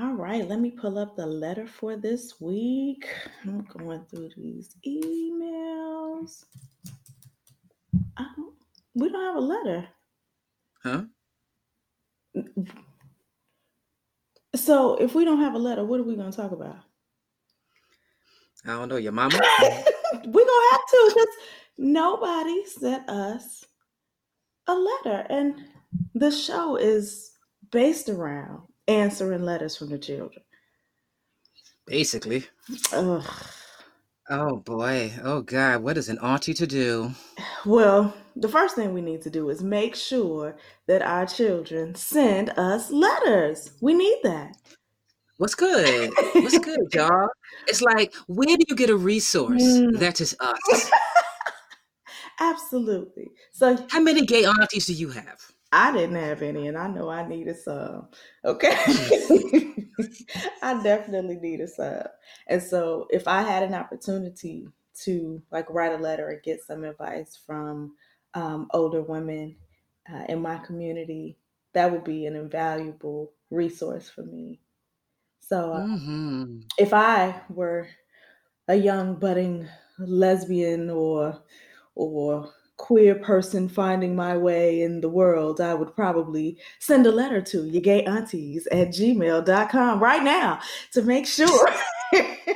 All right, let me pull up the letter for this week. I'm going through these emails. Don't, we don't have a letter. Huh? So if we don't have a letter, what are we going to talk about? I don't know. Your mama? we gonna have to because nobody sent us a letter, and the show is based around answering letters from the children. Basically. Ugh. Oh boy. Oh God. What is an auntie to do? Well, the first thing we need to do is make sure that our children send us letters. We need that. What's good? What's good, y'all? It's like, where do you get a resource mm. that is us? Absolutely. So, how many gay aunties do you have? I didn't have any, and I know I needed some. Okay. I definitely needed some. And so, if I had an opportunity to like write a letter and get some advice from um, older women uh, in my community, that would be an invaluable resource for me. So uh, mm-hmm. if I were a young budding lesbian or or queer person finding my way in the world, I would probably send a letter to your gay aunties at gmail.com right now to make sure that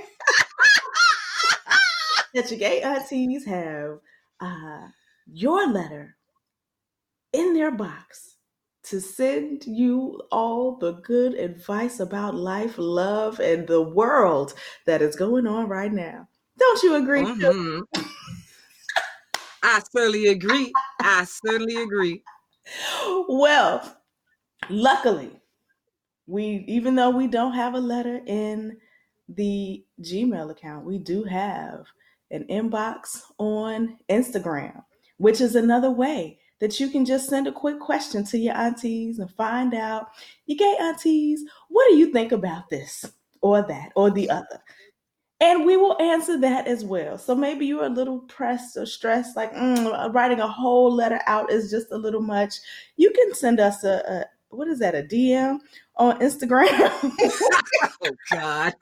your gay aunties have uh, your letter in their box to send you all the good advice about life, love, and the world that is going on right now. Don't you agree? Mm-hmm. I certainly agree. I certainly agree. Well, luckily, we even though we don't have a letter in the Gmail account, we do have an inbox on Instagram, which is another way that you can just send a quick question to your aunties and find out, your gay aunties, what do you think about this or that or the other? And we will answer that as well. So maybe you're a little pressed or stressed, like mm, writing a whole letter out is just a little much. You can send us a, a what is that, a DM on Instagram? oh God,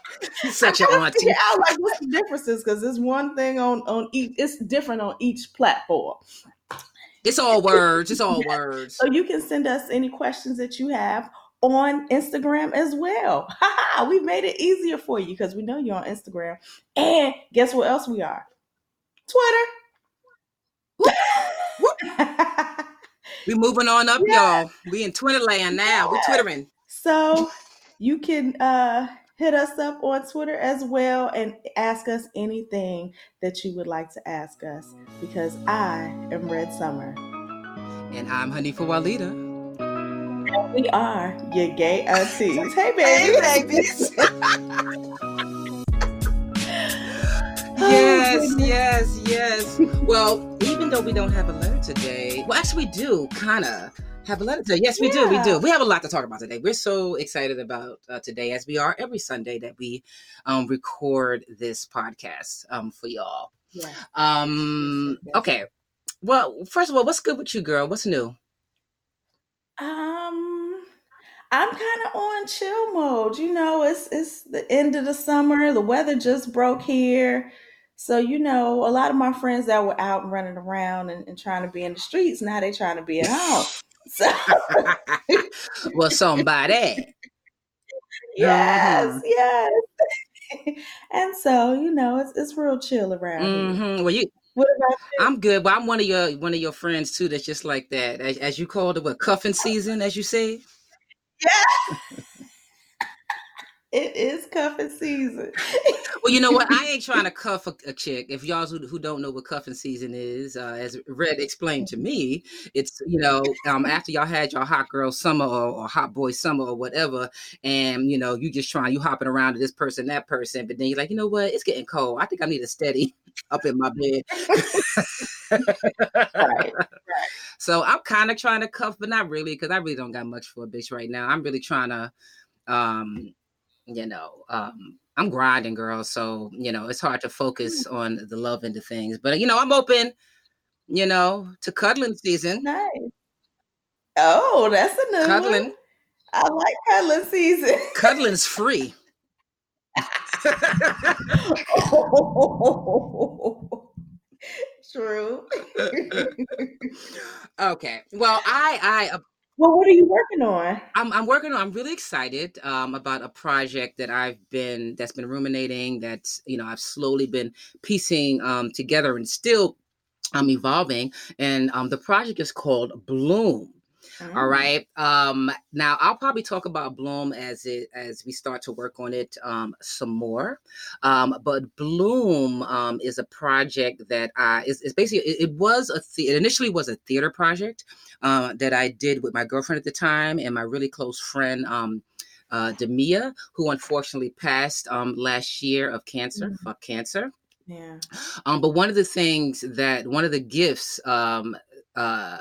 such an auntie. Out like what's the differences? Because it's one thing on on each. It's different on each platform. It's all words. It's all words. So you can send us any questions that you have on Instagram as well. We've made it easier for you because we know you're on Instagram. And guess what else we are? Twitter. we moving on up, yeah. y'all. We in Twitter land now. Yeah. We twittering. So you can uh hit us up on Twitter as well and ask us anything that you would like to ask us because I am Red Summer. And I'm Hanifah Walidah. And we are your gay aunties. hey, baby. Hey, babies. yes, yes, yes. Well, even though we don't have a letter today, well, actually, we do, kind of have a letter today. Yes, we yeah. do. We do. We have a lot to talk about today. We're so excited about uh, today, as we are every Sunday that we um, record this podcast um, for y'all. Yeah. Um. Okay. Well, first of all, what's good with you, girl? What's new? Um, I'm kind of on chill mode. You know, it's it's the end of the summer. The weather just broke here. So, you know, a lot of my friends that were out and running around and, and trying to be in the streets, now they trying to be at home. So. well, somebody. Yes, uh-huh. yes. and so you know, it's it's real chill around mm-hmm. Well, you. I'm good, but I'm one of your one of your friends too. That's just like that, as, as you called it, what cuffing season, as you say. Yeah. It is cuffing season. well, you know what? I ain't trying to cuff a, a chick. If y'all who, who, don't know what cuffing season is, uh, as Red explained to me, it's you know um, after y'all had your hot girl summer or, or, hot boy summer or whatever, and you know you just trying you hopping around to this person that person, but then you're like, you know what? It's getting cold. I think I need a steady up in my bed. right, right. So I'm kind of trying to cuff, but not really, because I really don't got much for a bitch right now. I'm really trying to um you know um i'm grinding girl so you know it's hard to focus mm. on the love into things but you know i'm open you know to cuddling season nice oh that's a new cuddling one. I like cuddling season. Cuddling's free. True. okay. Well, I I well, what are you working on? I'm, I'm working on. I'm really excited um, about a project that I've been that's been ruminating. That's you know I've slowly been piecing um, together and still I'm evolving. And um, the project is called Bloom. Mm. All right. Um, now I'll probably talk about Bloom as it as we start to work on it um, some more. Um, but Bloom um, is a project that I is, is basically it, it was a the, it initially was a theater project uh, that I did with my girlfriend at the time and my really close friend um, uh, Demia, who unfortunately passed um, last year of cancer. Mm-hmm. Fuck cancer. Yeah. Um, but one of the things that one of the gifts um, uh,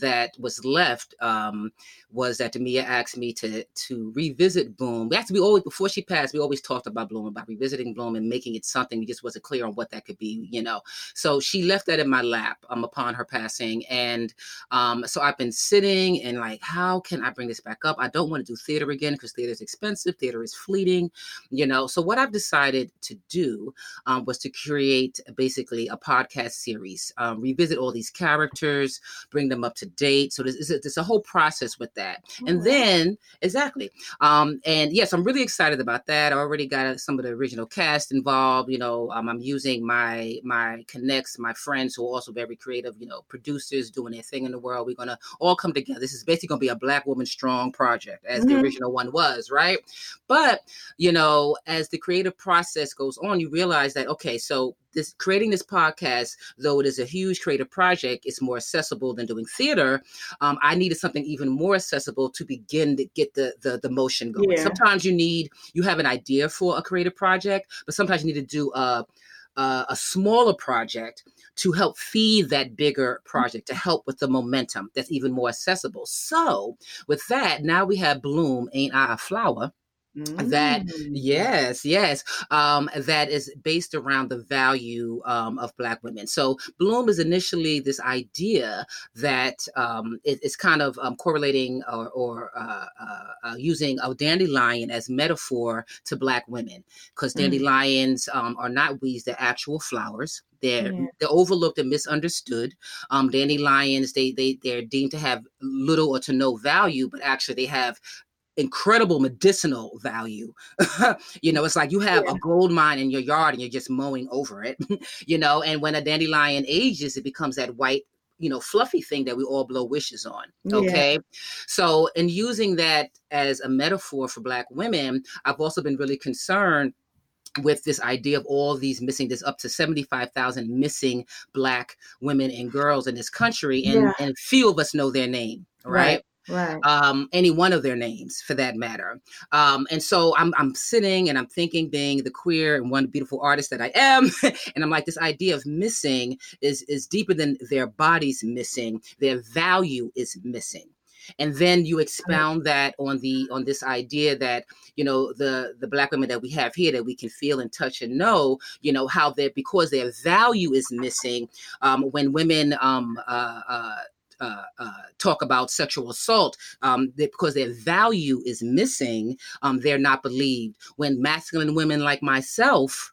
that was left um, was that Demia asked me to to revisit Bloom. We actually always before she passed, we always talked about Bloom, about revisiting Bloom and making it something. We just wasn't clear on what that could be, you know. So she left that in my lap um, upon her passing, and um, so I've been sitting and like, how can I bring this back up? I don't want to do theater again because theater is expensive, theater is fleeting, you know. So what I've decided to do um, was to create basically a podcast series, um, revisit all these characters, bring them up to date. So there's, there's a whole process with that. And oh, then, exactly. Um, and yes, I'm really excited about that. I already got some of the original cast involved. You know, um, I'm using my my connects, my friends who are also very creative. You know, producers doing their thing in the world. We're gonna all come together. This is basically gonna be a Black woman strong project, as mm-hmm. the original one was, right? But you know, as the creative process goes on, you realize that okay, so this creating this podcast, though it is a huge creative project, it's more accessible than doing theater. Um, I needed something even more accessible to begin to get the the, the motion going. Yeah. Sometimes you need you have an idea for a creative project, but sometimes you need to do a a, a smaller project to help feed that bigger project to help with the momentum that's even more accessible. So with that, now we have Bloom, Ain't I a Flower? Mm. that yes yes um that is based around the value um, of black women so bloom is initially this idea that um it, it's kind of um, correlating or, or uh, uh, uh, using a dandelion as metaphor to black women because mm. dandelions um, are not weeds they're actual flowers they're yeah. they're overlooked and misunderstood. Um, dandelions they they they're deemed to have little or to no value, but actually they have incredible medicinal value. you know, it's like you have yeah. a gold mine in your yard and you're just mowing over it, you know, and when a dandelion ages, it becomes that white you know fluffy thing that we all blow wishes on okay yeah. so in using that as a metaphor for black women i've also been really concerned with this idea of all these missing there's up to 75,000 missing black women and girls in this country and yeah. and few of us know their name right. right right. um, any one of their names for that matter. Um, and so I'm, I'm sitting and I'm thinking, being the queer and one beautiful artist that I am, and I'm like, this idea of missing is is deeper than their bodies missing. Their value is missing and then you expound that on the on this idea that you know the the black women that we have here that we can feel and touch and know you know how they because their value is missing um, when women um, uh, uh, uh, uh, talk about sexual assault um, because their value is missing, um, they're not believed. When masculine women like myself,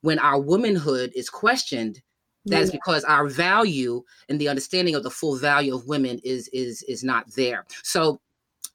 when our womanhood is questioned, that is because our value and the understanding of the full value of women is is is not there. So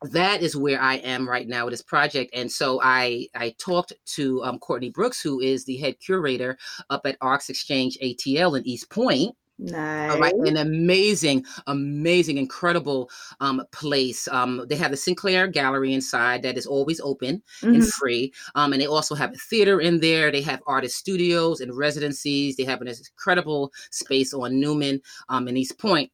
that is where I am right now with this project. And so I I talked to um, Courtney Brooks, who is the head curator up at Arts Exchange ATL in East Point. Nice. All right, an amazing, amazing, incredible um, place. Um, they have the Sinclair Gallery inside that is always open mm-hmm. and free. Um, and they also have a theater in there. They have artist studios and residencies. They have an incredible space on Newnan um, in East Point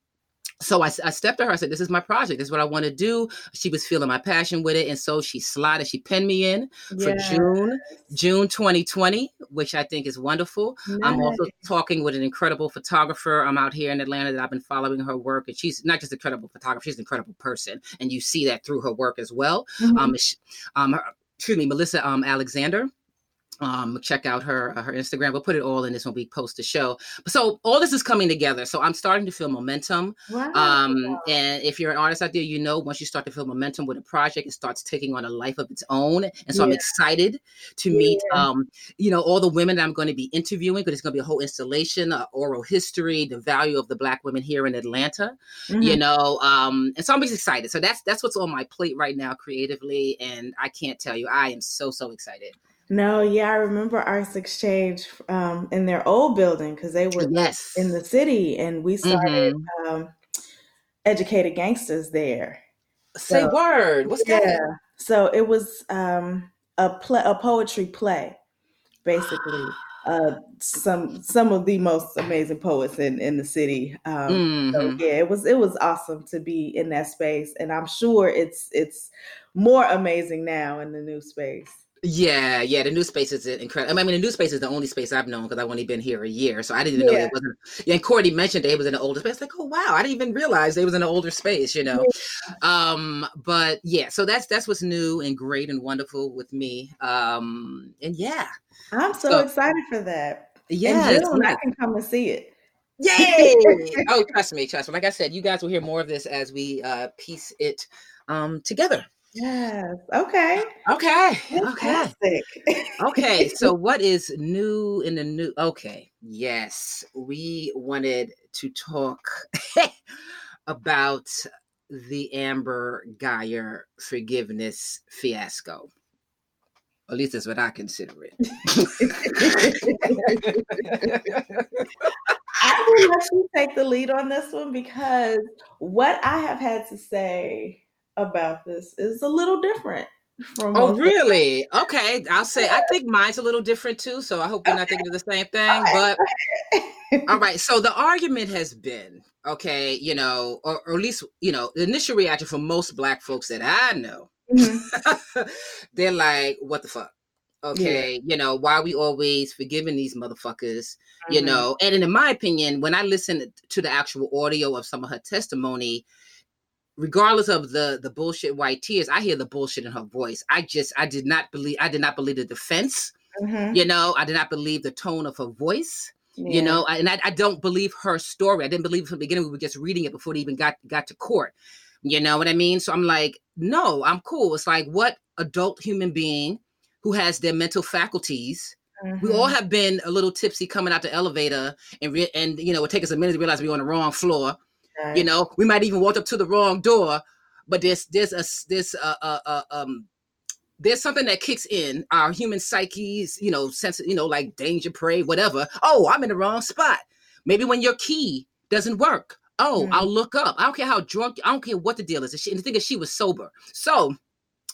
so I, I, stepped to her. I said, "This is my project. This is what I want to do." She was feeling my passion with it, and so she slotted. She pinned me in for June, June 2020, which I think is wonderful. Nice. I'm also talking with an incredible photographer. I'm out here in Atlanta that I've been following her work, and she's not just an incredible photographer; she's an incredible person, and you see that through her work as well. Mm-hmm. Um, she, um, her, excuse me, Melissa um, Alexander um check out her uh, her instagram. We'll put it all in this when we post the show. So all this is coming together. So i'm starting to feel momentum. Wow. um and if you're an artist out there you know once you start to feel momentum with a project it starts taking on a life of its own. And so i'm excited to meet um you know all the women that i'm going to be interviewing because it's going to be a whole installation uh, oral history the value of the black women here in atlanta Mhm. you know um and so i'm just excited. So that's that's what's on my plate right now creatively and i can't tell you. I am so so excited No, yeah, I remember Arts Exchange um, in their old building because they were yes in the city, and we started Mhm. um, Educated Gangsters there. say So, word what's yeah, that so it was um, a play, a poetry play, basically. Uh, some some of the most amazing poets in in the city. Um, so Mhm. yeah, it was it was awesome to be in that space, and I'm sure it's it's more amazing now in the new space. Yeah, yeah, the new space is incredible. I mean, the new space is the only space I've known because I've only been here a year, so I didn't even know Yeah. it wasn't. Yeah, and Courtney mentioned it was in an older space. Like, oh wow, I didn't even realize they was in an older space, you know. Um, but yeah, so that's that's what's new and great and wonderful with me. Um, and yeah, I'm so so excited for that. In June, yes. I can come and see it. Yay! oh, trust me, trust me. Like I said, you guys will hear more of this as we uh piece it um together. Yes. Okay. Okay, okay. Fantastic. Okay, so what is new in the new? Okay, yes, we wanted to talk about the Amber Guyger forgiveness fiasco. At least that's what I consider it. I will let you take the lead on this one because what I have had to say about this is a little different from oh, really? Okay, I'll say I think mine's a little different too. So I hope you're not thinking of the same thing. But all right, so the argument has been okay, you know, or, or at least you know, the initial reaction from most Black folks that I know Mhm. they're like, what the fuck? Okay, you know, why are we always forgiving these motherfuckers? You Mhm. know, and in my opinion, when I listen to the actual audio of some of her testimony, regardless of the the bullshit white tears, I hear the bullshit in her voice. I just I did not believe I did not believe the defense. Mhm. You know, I did not believe the tone of her voice Yeah. you know and I, I don't believe her story i didn't believe it from the beginning we were just reading it before they even got got to court you know what i mean so i'm like no i'm cool it's like what adult human being who has their mental faculties we all Mhm. have been a little tipsy coming out the elevator and re- and you know it take us a minute to realize we're on the wrong floor you know we might even walk up to the wrong door but there's there's a this uh, uh, uh um there's something that kicks in our human psyches you know sense you know like danger prey whatever. Oh i'm in the wrong spot. Maybe when your key doesn't work. Oh Mm. i'll look up. I don't care how drunk i don't care what the deal is. And, she, and the thing is she was sober. So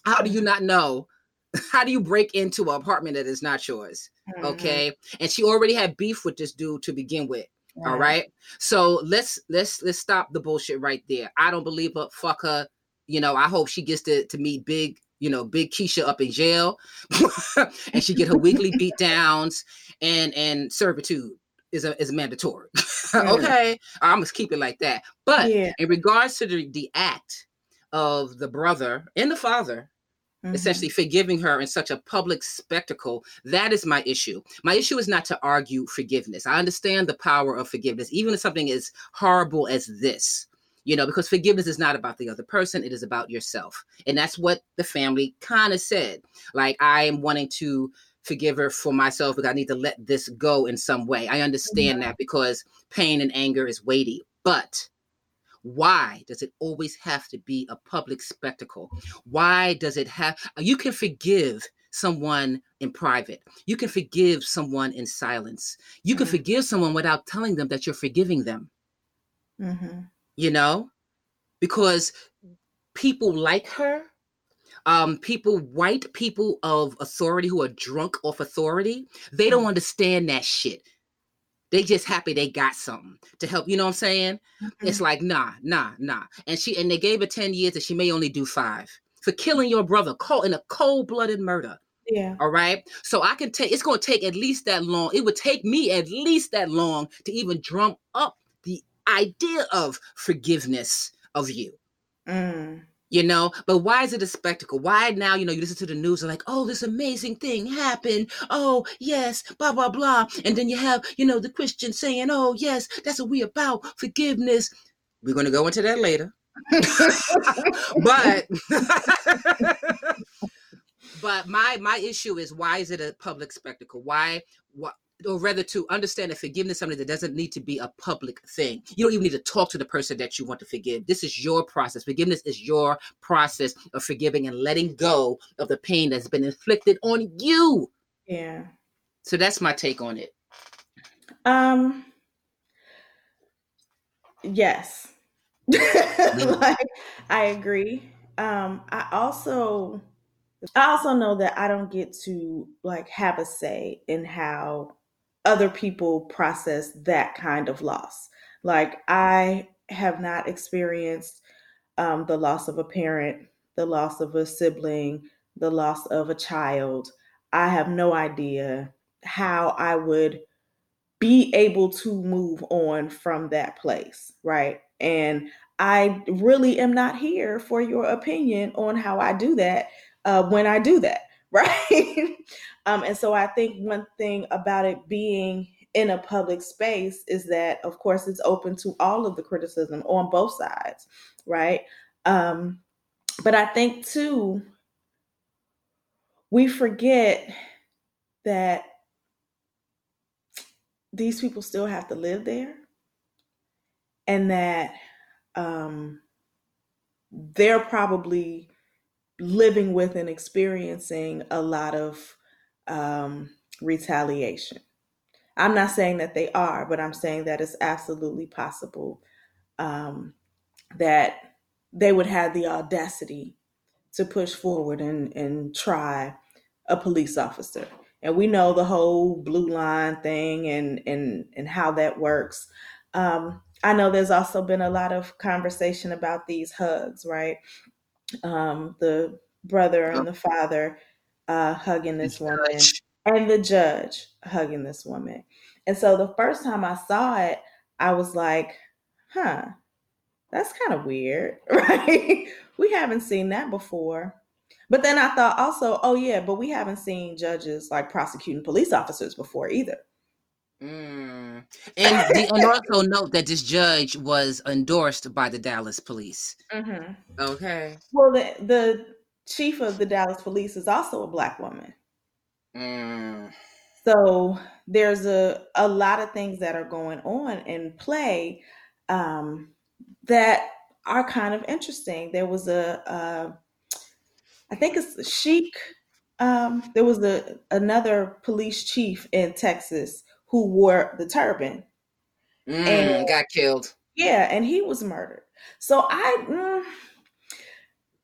how do you not know? How do you break into an apartment that is not yours? Mhm. okay? And she already had beef with this dude to begin with all Right. right. So let's let's let's stop the bullshit right there. I don't believe her. Fuck her. You know, I hope she gets to, to meet big, you know, big Keisha up in jail. and she get her weekly beat downs and and servitude is a is mandatory. Mm. okay. I'm gonna keep it like that. But Yeah. in regards to the, the act of the brother and the father Mhm. essentially forgiving her in such a public spectacle that is my issue. My issue is not to argue forgiveness. I understand the power of forgiveness even if something as horrible as this you know because forgiveness is not about the other person it is about yourself. And that's what the family kind of said. Like i am wanting to forgive her for myself because i need to let this go in some way. I understand that because pain and anger is weighty but why does it always have to be a public spectacle? Why does it have? You can forgive someone in private. You can forgive someone in silence. You can Mhm. forgive someone without telling them that you're forgiving them, Mhm. you know? Because people like her, um, people, white people of authority who are drunk off authority, they don't Mhm. understand that shit. They just happy they got something to help. You know what I'm saying? It's Mhm. like nah, nah, nah. And she and they gave her 10 years and she may only do five for killing your brother cold in a cold-blooded murder. Yeah. All right. So I can take it's gonna take at least that long. It would take me at least that long to even drum up the idea of forgiveness of you. Mm. You know? But why is it a spectacle? Why now you know you listen to the news and like oh this amazing thing happened. Oh yes blah blah blah. And then you have you know the christian saying oh yes that's what we about forgiveness. We're going to go into that later. But but my my issue is why is it a public spectacle? Why what or rather to understand that forgiveness is something that doesn't need to be a public thing. You don't even need to talk to the person that you want to forgive. This is your process. Forgiveness is your process of forgiving and letting go of the pain that's been inflicted on you. Yeah. So that's my take on it. Um yes. like I agree. Um I also I also know that I don't get to like have a say in how other people process that kind of loss. Like I have not experienced um, the loss of a parent, the loss of a sibling, the loss of a child. I have no idea how I would be able to move on from that place, right? And I really am not here for your opinion on how I do that uh, when I do that, right? Um, and so I think one thing about it being in a public space is that, of course, it's open to all of the criticism on both sides, right? Um, but I think too, we forget that these people still have to live there and that um, they're probably living with and experiencing a lot of um, retaliation. I'm not saying that they are, but I'm saying that it's absolutely possible um, that they would have the audacity to push forward and, and try a police officer. And we know the whole blue line thing and and and how that works. Um, I know there's also been a lot of conversation about these hugs, right? um, the brother and the father uh, hugging this woman, and the judge hugging this woman. And so the first time I saw it, I was like, huh, that's kind of weird, right? we haven't seen that before. But then I thought also, oh, yeah, but we haven't seen judges like prosecuting police officers before either. Mm. And, the, and also note that this judge was endorsed by the Dallas police. Mm-hmm. Okay. Well, the the chief of the Dallas police is also a black woman. Mm. So there's a a lot of things that are going on in play um, that are kind of interesting. There was a, a I think it's Sheik. Um, there was a another police chief in Texas who wore the turban mm, and got killed. Yeah, and he was murdered. So I. Mm,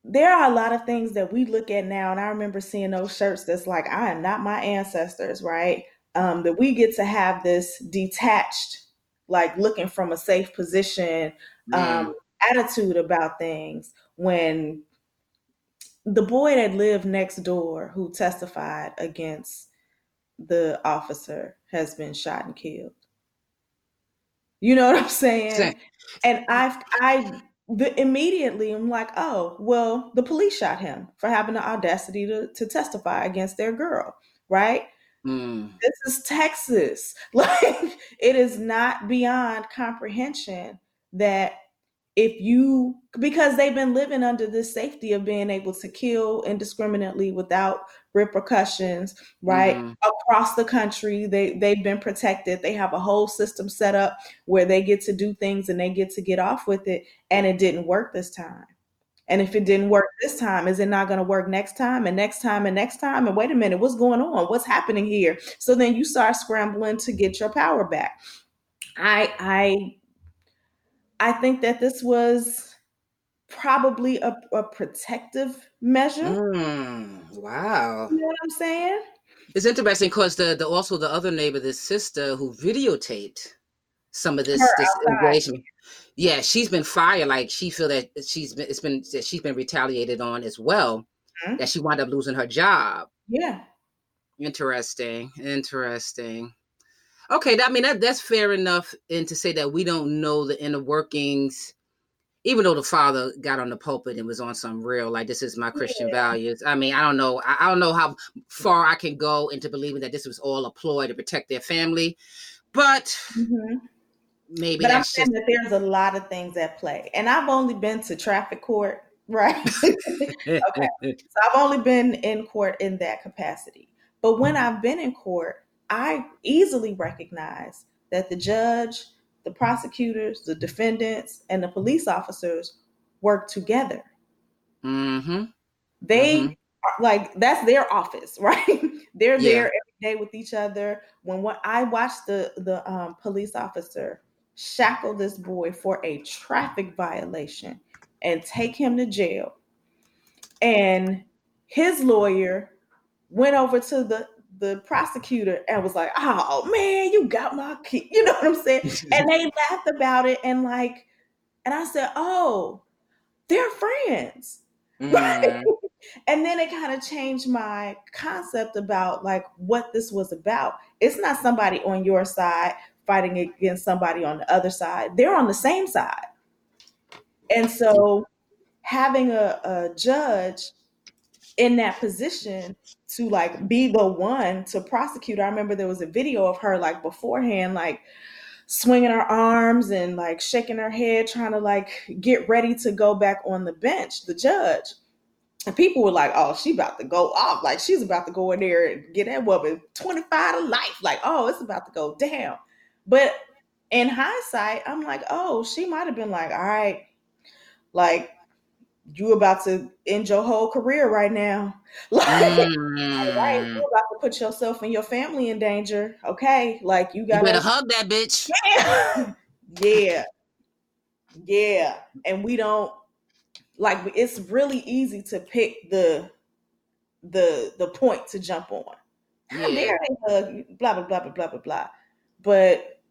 there are a lot of things that we look at now, and I remember seeing those shirts that's like, I am not my ancestors, right? Um, that we get to have this detached, like looking from a safe position um, mm. attitude about things when the boy that lived next door who testified against the officer has been shot and killed. You know what I'm saying? Same. And I, I the, immediately I'm like, oh, well, the police shot him for having the audacity to, to testify against their girl, right? Mm. This is Texas. Like, it is not beyond comprehension that if you because they've been living under the safety of being able to kill indiscriminately without repercussions right? Mm-hmm. across the country they they've been protected. They have a whole system set up where they get to do things and they get to get off with it and it didn't work this time. And if it didn't work this time is it not going to work next time and next time and next time? And wait a minute what's going on? What's happening here? So then you start scrambling to get your power back. I i I think that this was probably a, a protective measure. Mm, wow. You know what I'm saying? It's interesting because the, the also the other neighbor, this sister who videotaped some of this, this engagement. Yeah, she's been fired. Like she feel that she's been it's been that she's been retaliated on as well. Mm-hmm. That she wound up losing her job. Yeah. Interesting. Interesting. Okay, I mean that that's fair enough, and to say that we don't know the inner workings, even though the father got on the pulpit and was on some real like this is my christian yeah. values. I mean i don't know. I, I, don't know how far i can go into believing that this was all a ploy to protect their family but mm-hmm. maybe but i'm saying just... that there's a lot of things at play and i've only been to traffic court right? Okay. So i've only been in court in that capacity. But when i've been in court i easily recognize that the judge the prosecutors, the defendants, and the police officers work together. Mm-hmm. They mm-hmm. Are, like that's their office, right? They're yeah. there every day with each other. When what I watched the the um, police officer shackle this boy for a traffic violation and take him to jail, and his lawyer went over to the the prosecutor and was like, "Oh man, you got my kid," you know what I'm saying? and they laughed about it and like, and I said, "Oh, they're friends." Mm. Right? and then it kind of changed my concept about like what this was about. It's not somebody on your side fighting against somebody on the other side. They're on the same side. And so having a, a judge in that position to like be the one to prosecute. I remember there was a video of her like beforehand, like swinging her arms and like shaking her head, trying to like get ready to go back on the bench, the judge. And people were like, oh, she about to go off. Like she's about to go in there and get that woman 25 to life. Like, oh, it's about to go down. But in hindsight, I'm like, oh, she might have been like, all right, like you about to end your whole career right now. Like, mm. right, you about to put yourself and your family in danger. Okay, like you got to hug that bitch. Yeah. yeah, yeah, and we don't like. It's really easy to pick the the the point to jump on. Yeah. dare they hug? Blah blah blah blah blah blah blah. But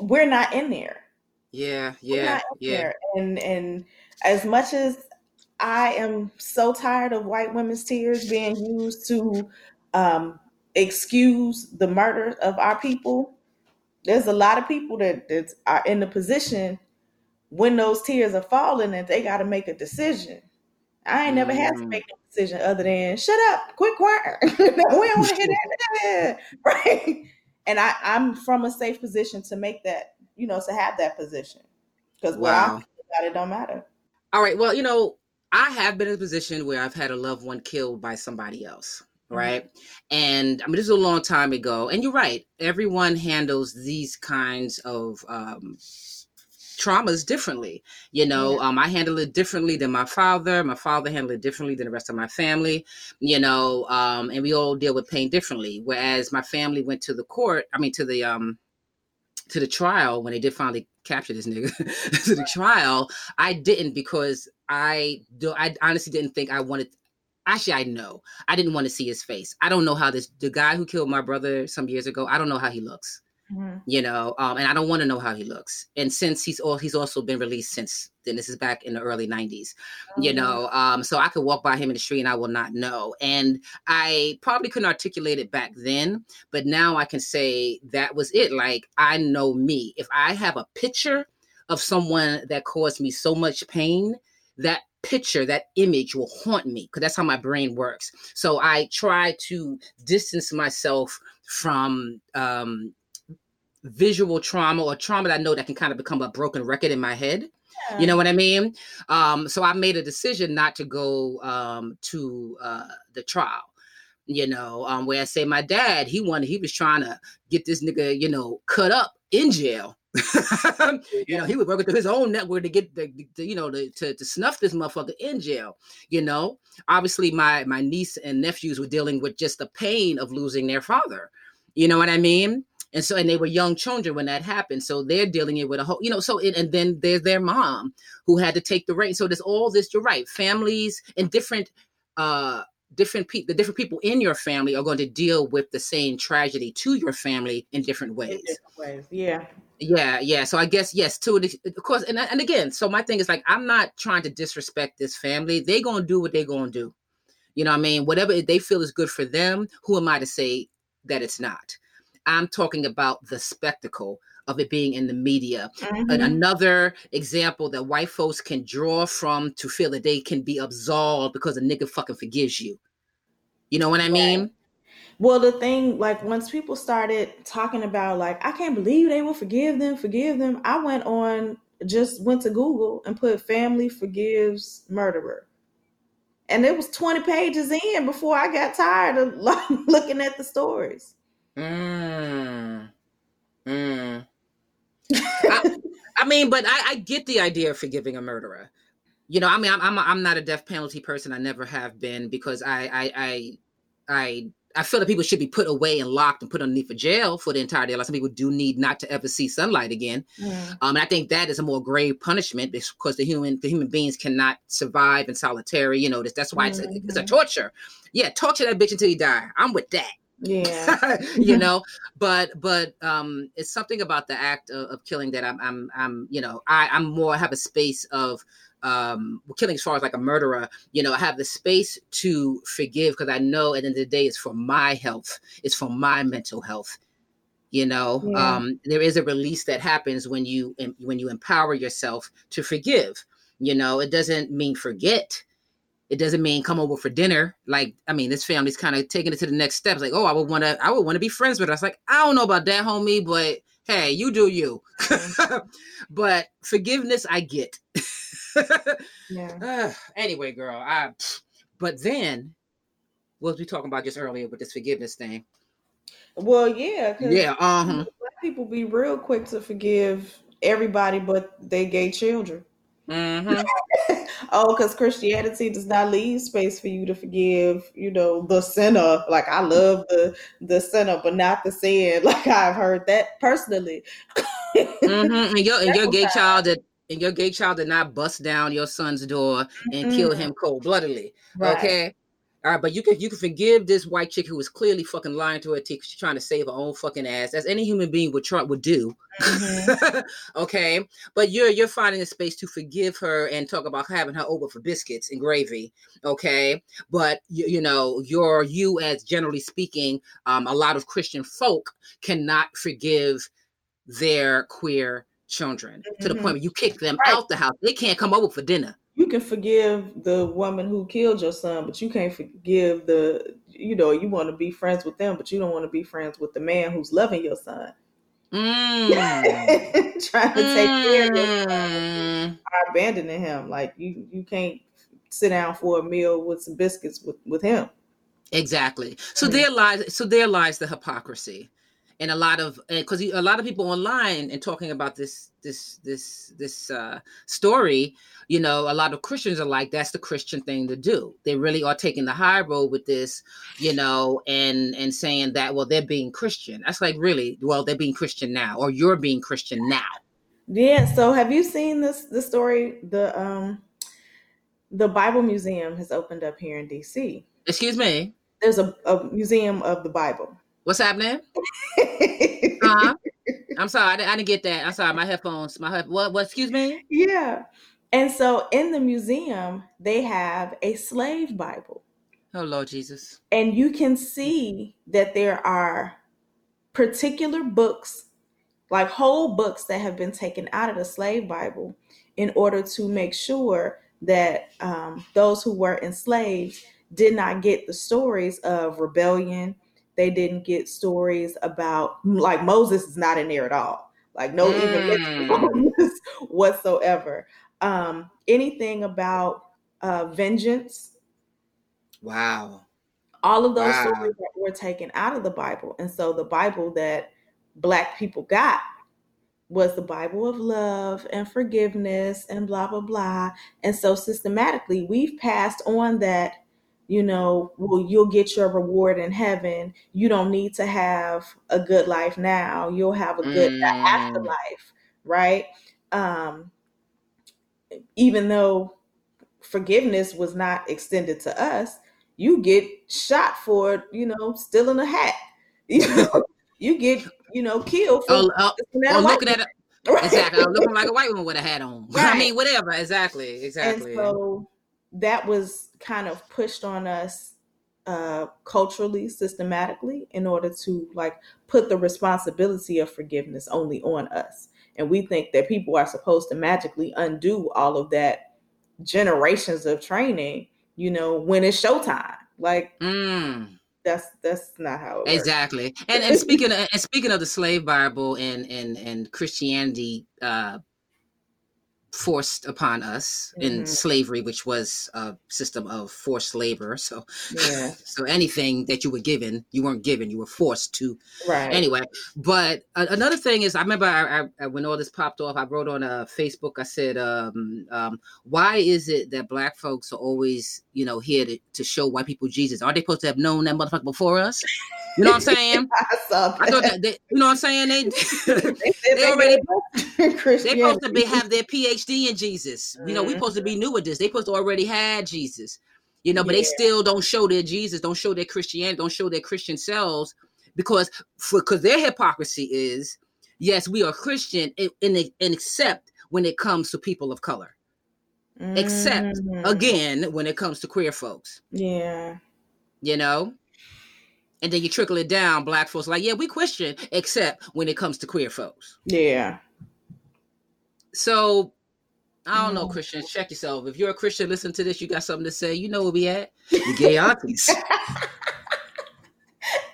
we're not in there. Yeah, yeah, yeah. There. And and as much as I am so tired of white women's tears being used to um, excuse the murder of our people, there's a lot of people that, that are in the position when those tears are falling and they got to make a decision. I ain't never mm. had to mm. make a decision other than shut up, quit crying. we don't want to hear that, right? And I, I'm from a safe position to make that you know, to have that position. Because wow. what I about it don't matter. All right. Well, you know, I have been in a position where I've had a loved one killed by somebody else. Mm-hmm. Right. Mm-hmm. And I mean, this is a long time ago. And you're right. Everyone handles these kinds of um, traumas differently. You know, yeah. um, I handle it differently than my father. My father handled it differently than the rest of my family. You know, um, and we all deal with pain differently. Whereas my family went to the court. I mean, to the um, to the trial when they did finally capture this nigga to the trial, I didn't because I do. I honestly didn't think I wanted. Actually, I know I didn't want to see his face. I don't know how this the guy who killed my brother some years ago. I don't know how he looks. Mm-hmm. You know, um, and I don't want to know how he looks. And since he's all he's also been released since then, this is back in the early '90s. Oh. You know, um, so I could walk by him in the street and I will not know. And I probably couldn't articulate it back then, but now I can say that was it. Like I know me. If I have a picture of someone that caused me so much pain, that picture, that image will haunt me because that's how my brain works. So I try to distance myself from um, visual trauma or trauma that I know that can kind of become a broken record in my head. Yeah. You know what I mean? Um, so I made a decision not to go um, to uh, the trial. You know, um, where I say my dad, he wanted, he was trying to get this nigga, you know, cut up in jail. you know, he was working through his own network to get the, the you know, to, to, to snuff this motherfucker in jail. You know, obviously my my niece and nephews were dealing with just the pain of losing their father. You know what I mean? And so and they were young children when that happened. So they're dealing it with a whole you know so it, and then there's their mom who had to take the reign so there's all this you're right families and different uh different people the different people in your family are going to deal with the same tragedy to your family in different ways, in different ways. yeah. Yeah yeah. So i guess yes to of course and, and again so my thing is like i'm not trying to disrespect this family. They gonna do what they gonna do. You know what i mean? Whatever they feel is good for them who am i to say that it's not I'm talking about the spectacle of it being in the media. Mhm. And another example that white folks can draw from to feel that they can be absolved because a nigga fucking forgives you. You know what I mean? Well, the thing, like, once people started talking about, like, I can't believe they will forgive them, forgive them, I went on, just went to Google and put family forgives murderer. And it was 20 pages in before I got tired of like, looking at the stories. Mm. Mm. I, I mean, but I, I get the idea of forgiving a murderer. You know, I mean, I'm I'm, I'm not a death penalty person. I never have been because I I I I, I feel that people should be put away and locked and put underneath a jail for the entire day. Like some people do need not to ever see sunlight again. Mm. Um, and I think that is a more grave punishment because the human the human beings cannot survive in solitary. You know, that's, that's why it's a, it's a Mhm. torture. Yeah, torture that bitch until you die. I'm with that. Yeah. you know but but um it's something about the act of, of killing that i'm i'm i'm you know i i'm more have a space of um killing as far as like a murderer you know i have the space to forgive because i know at the end of the day it's for my health it's for my mental health you know Yeah. um there is a release that happens when you when you empower yourself to forgive you know it doesn't mean forget it doesn't mean come over for dinner. Like, I mean, this family's kind of taking it to the next steps. Like, oh, I would want to, I would want to be friends with us. Like, I don't know about that, homie, but hey, you do you. but forgiveness, I get. Yeah. Ugh, anyway, girl, I. But then, what was we talking about just earlier with this forgiveness thing? Well, yeah. Yeah. Uh huh. People be real quick to forgive everybody but they gay children. hmm oh, because Christianity does not leave space for you to forgive, you know, the sinner. Like I love the the sinner, but not the sin. Like I've heard that personally. hmm And your and your gay child did. And your gay child did not bust down your son's door and kill Mm-mm. him cold bloodedly. Right. Okay. All right, but you can you can forgive this white chick who was clearly fucking lying to her teeth. She's trying to save her own fucking ass, as any human being would try would do. Mhm. okay, but you're you're finding a space to forgive her and talk about having her over for biscuits and gravy. Okay, but you, you know you're you as generally speaking, um, a lot of Christian folk cannot forgive their queer children to the point where you kick them Right. out the house. They can't come over for dinner. You can forgive the woman who killed your son, but you can't forgive the you know, you want to be friends with them, but you don't want to be friends with the man who's loving your son. Mm. Trying to take care of your son. Mm. abandoning him. Like you, you can't sit down for a meal with some biscuits with, with him. Exactly. So Mhm. there lies so there lies the hypocrisy. And a lot of because a lot of people online and talking about this this this this uh story, you know, a lot of Christians are like that's the Christian thing to do. They really are taking the high road with this, you know, and and saying that well they're being Christian. That's like really well they're being Christian now or you're being Christian now. Yeah. So have you seen this the story? The um the Bible Museum has opened up here in DC. Excuse me. There's a, a museum of the Bible. What's happening? Uh-huh. I'm sorry, I didn't, I didn't get that. I'm sorry, my headphones. My head, what? What? Excuse me. yeah. And so in the museum, they have a slave Bible. Oh Lord Jesus. And you can see that there are particular books, like whole books, that have been taken out of the slave Bible in order to make sure that um, those who were enslaved did not get the stories of rebellion. They didn't get stories about, like, Moses is not in there at all. Like, no, even Mm. Moses whatsoever. Um, anything about uh, vengeance, Wow. all of those Wow. stories that were taken out of the Bible. And so the Bible that black people got was the Bible of love and forgiveness and blah blah blah. And so systematically we've passed on that, you know, well, you'll get your reward in heaven. You don't need to have a good life now. You'll have a good Mm. afterlife, right? Um even though forgiveness was not extended to us, you get shot for, you know, stealing a hat. You know, you get, you know, killed for Oh, oh, looking at oh a looking at it. Right. Exactly. I'm looking like a white woman with a hat on. I mean, whatever. Exactly. Exactly. And so that was kind of pushed on us uh, culturally, systematically, in order to like put the responsibility of forgiveness only on us. And we think that people are supposed to magically undo all of that generations of training, you know, when it's showtime. Like Mm, that's that's not how it works. exactly. And and speaking of, and speaking of the slave Bible and and and Christianity uh forced upon us in Mhm. slavery, which was a system of forced labor. So Yeah, so anything that you were given, you weren't given, you were forced to right. anyway but another thing is i remember I, I, when all this popped off i wrote on uh, facebook i said um, um, why is it that black folks are always you know here to, to show white people jesus aren't they supposed to have known that motherfucker before us you know what i'm saying I I thought that. they, you know what i'm saying they They they already- Christianity. supposed to be have their phd in jesus you know we Mhm. supposed to be new with this they supposed to already had jesus you know but they still don't show their jesus don't show their christianity don't show their christian selves because for because their hypocrisy is yes we are christian and, and, and except when it comes to people of color except, Mhm. again when it comes to queer folks Yeah. you know and then you trickle it down black folks like yeah we christian except when it comes to queer folks Yeah. So I don't know, Mm. Christians. Check yourself. If you're a Christian, listen to this. You got something to say. You know where we at. The gay aunties.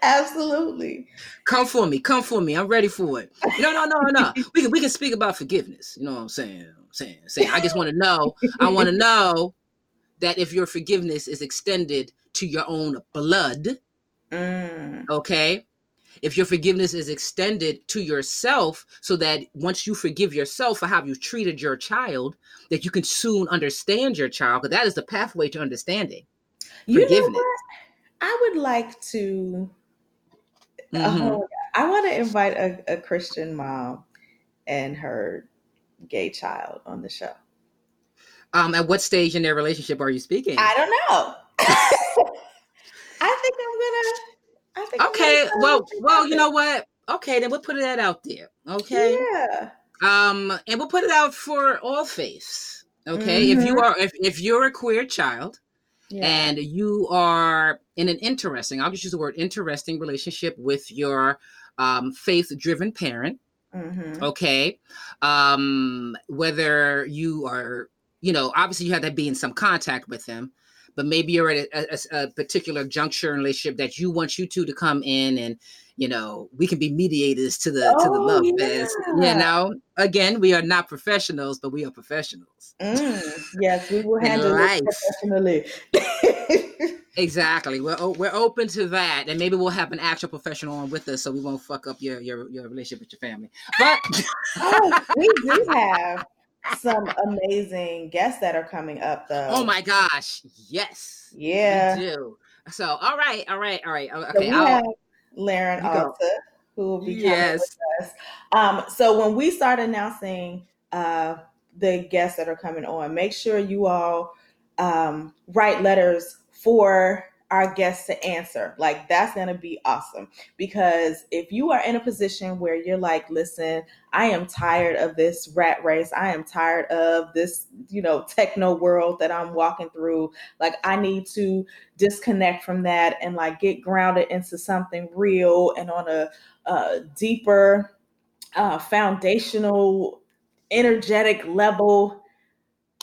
Absolutely. Come for me. Come for me. I'm ready for it. No, no, no, no. We can we can speak about forgiveness. You know what I'm saying? I'm saying, saying. I just want to know. I want to know that if your forgiveness is extended to your own blood, Mm. okay. If your forgiveness is extended to yourself, so that once you forgive yourself for how you treated your child, that you can soon understand your child, because that is the pathway to understanding. You know Forgiveness. what? I would like to. Mhm. Oh, I want to invite a, a Christian mom and her gay child on the show. Um, at what stage in their relationship are you speaking? I don't know. I think I'm gonna. Okay, well, well, you know what? Okay, then we'll put that out there. Okay, Yeah. um, and we'll put it out for all faiths. Okay, if you Mhm. are, if if you're a queer child Yeah. and you are in an interesting, I'll just use the word interesting relationship with your um, faith-driven parent. Mhm. okay um whether you are you know obviously you have to be in some contact with them but maybe you're at a, a, a particular juncture in relationship that you want you two to come in and you know we can be mediators to the to the Oh, love fest. You know again we are not professionals but we are professionals. Mm, yes, we will handle life. it professionally. exactly. We're, we're open to that and maybe we'll have an actual professional on with us so we won't fuck up your your, your relationship with your family. But oh, we do have some amazing guests that are coming up, though. oh my gosh yes Yeah. we do so all right all right all right So okay we I'll- have Lerin Alta, who will be coming yes with us. Um, so when we start announcing uh, the guests that are coming on, make sure you all um, write letters for our guests to answer. Like that's going to be awesome because if you are in a position where you're like, listen, I am tired of this rat race. I am tired of this, you know, techno world that I'm walking through. Like I need to disconnect from that and like get grounded into something real and on a, a deeper uh, foundational energetic level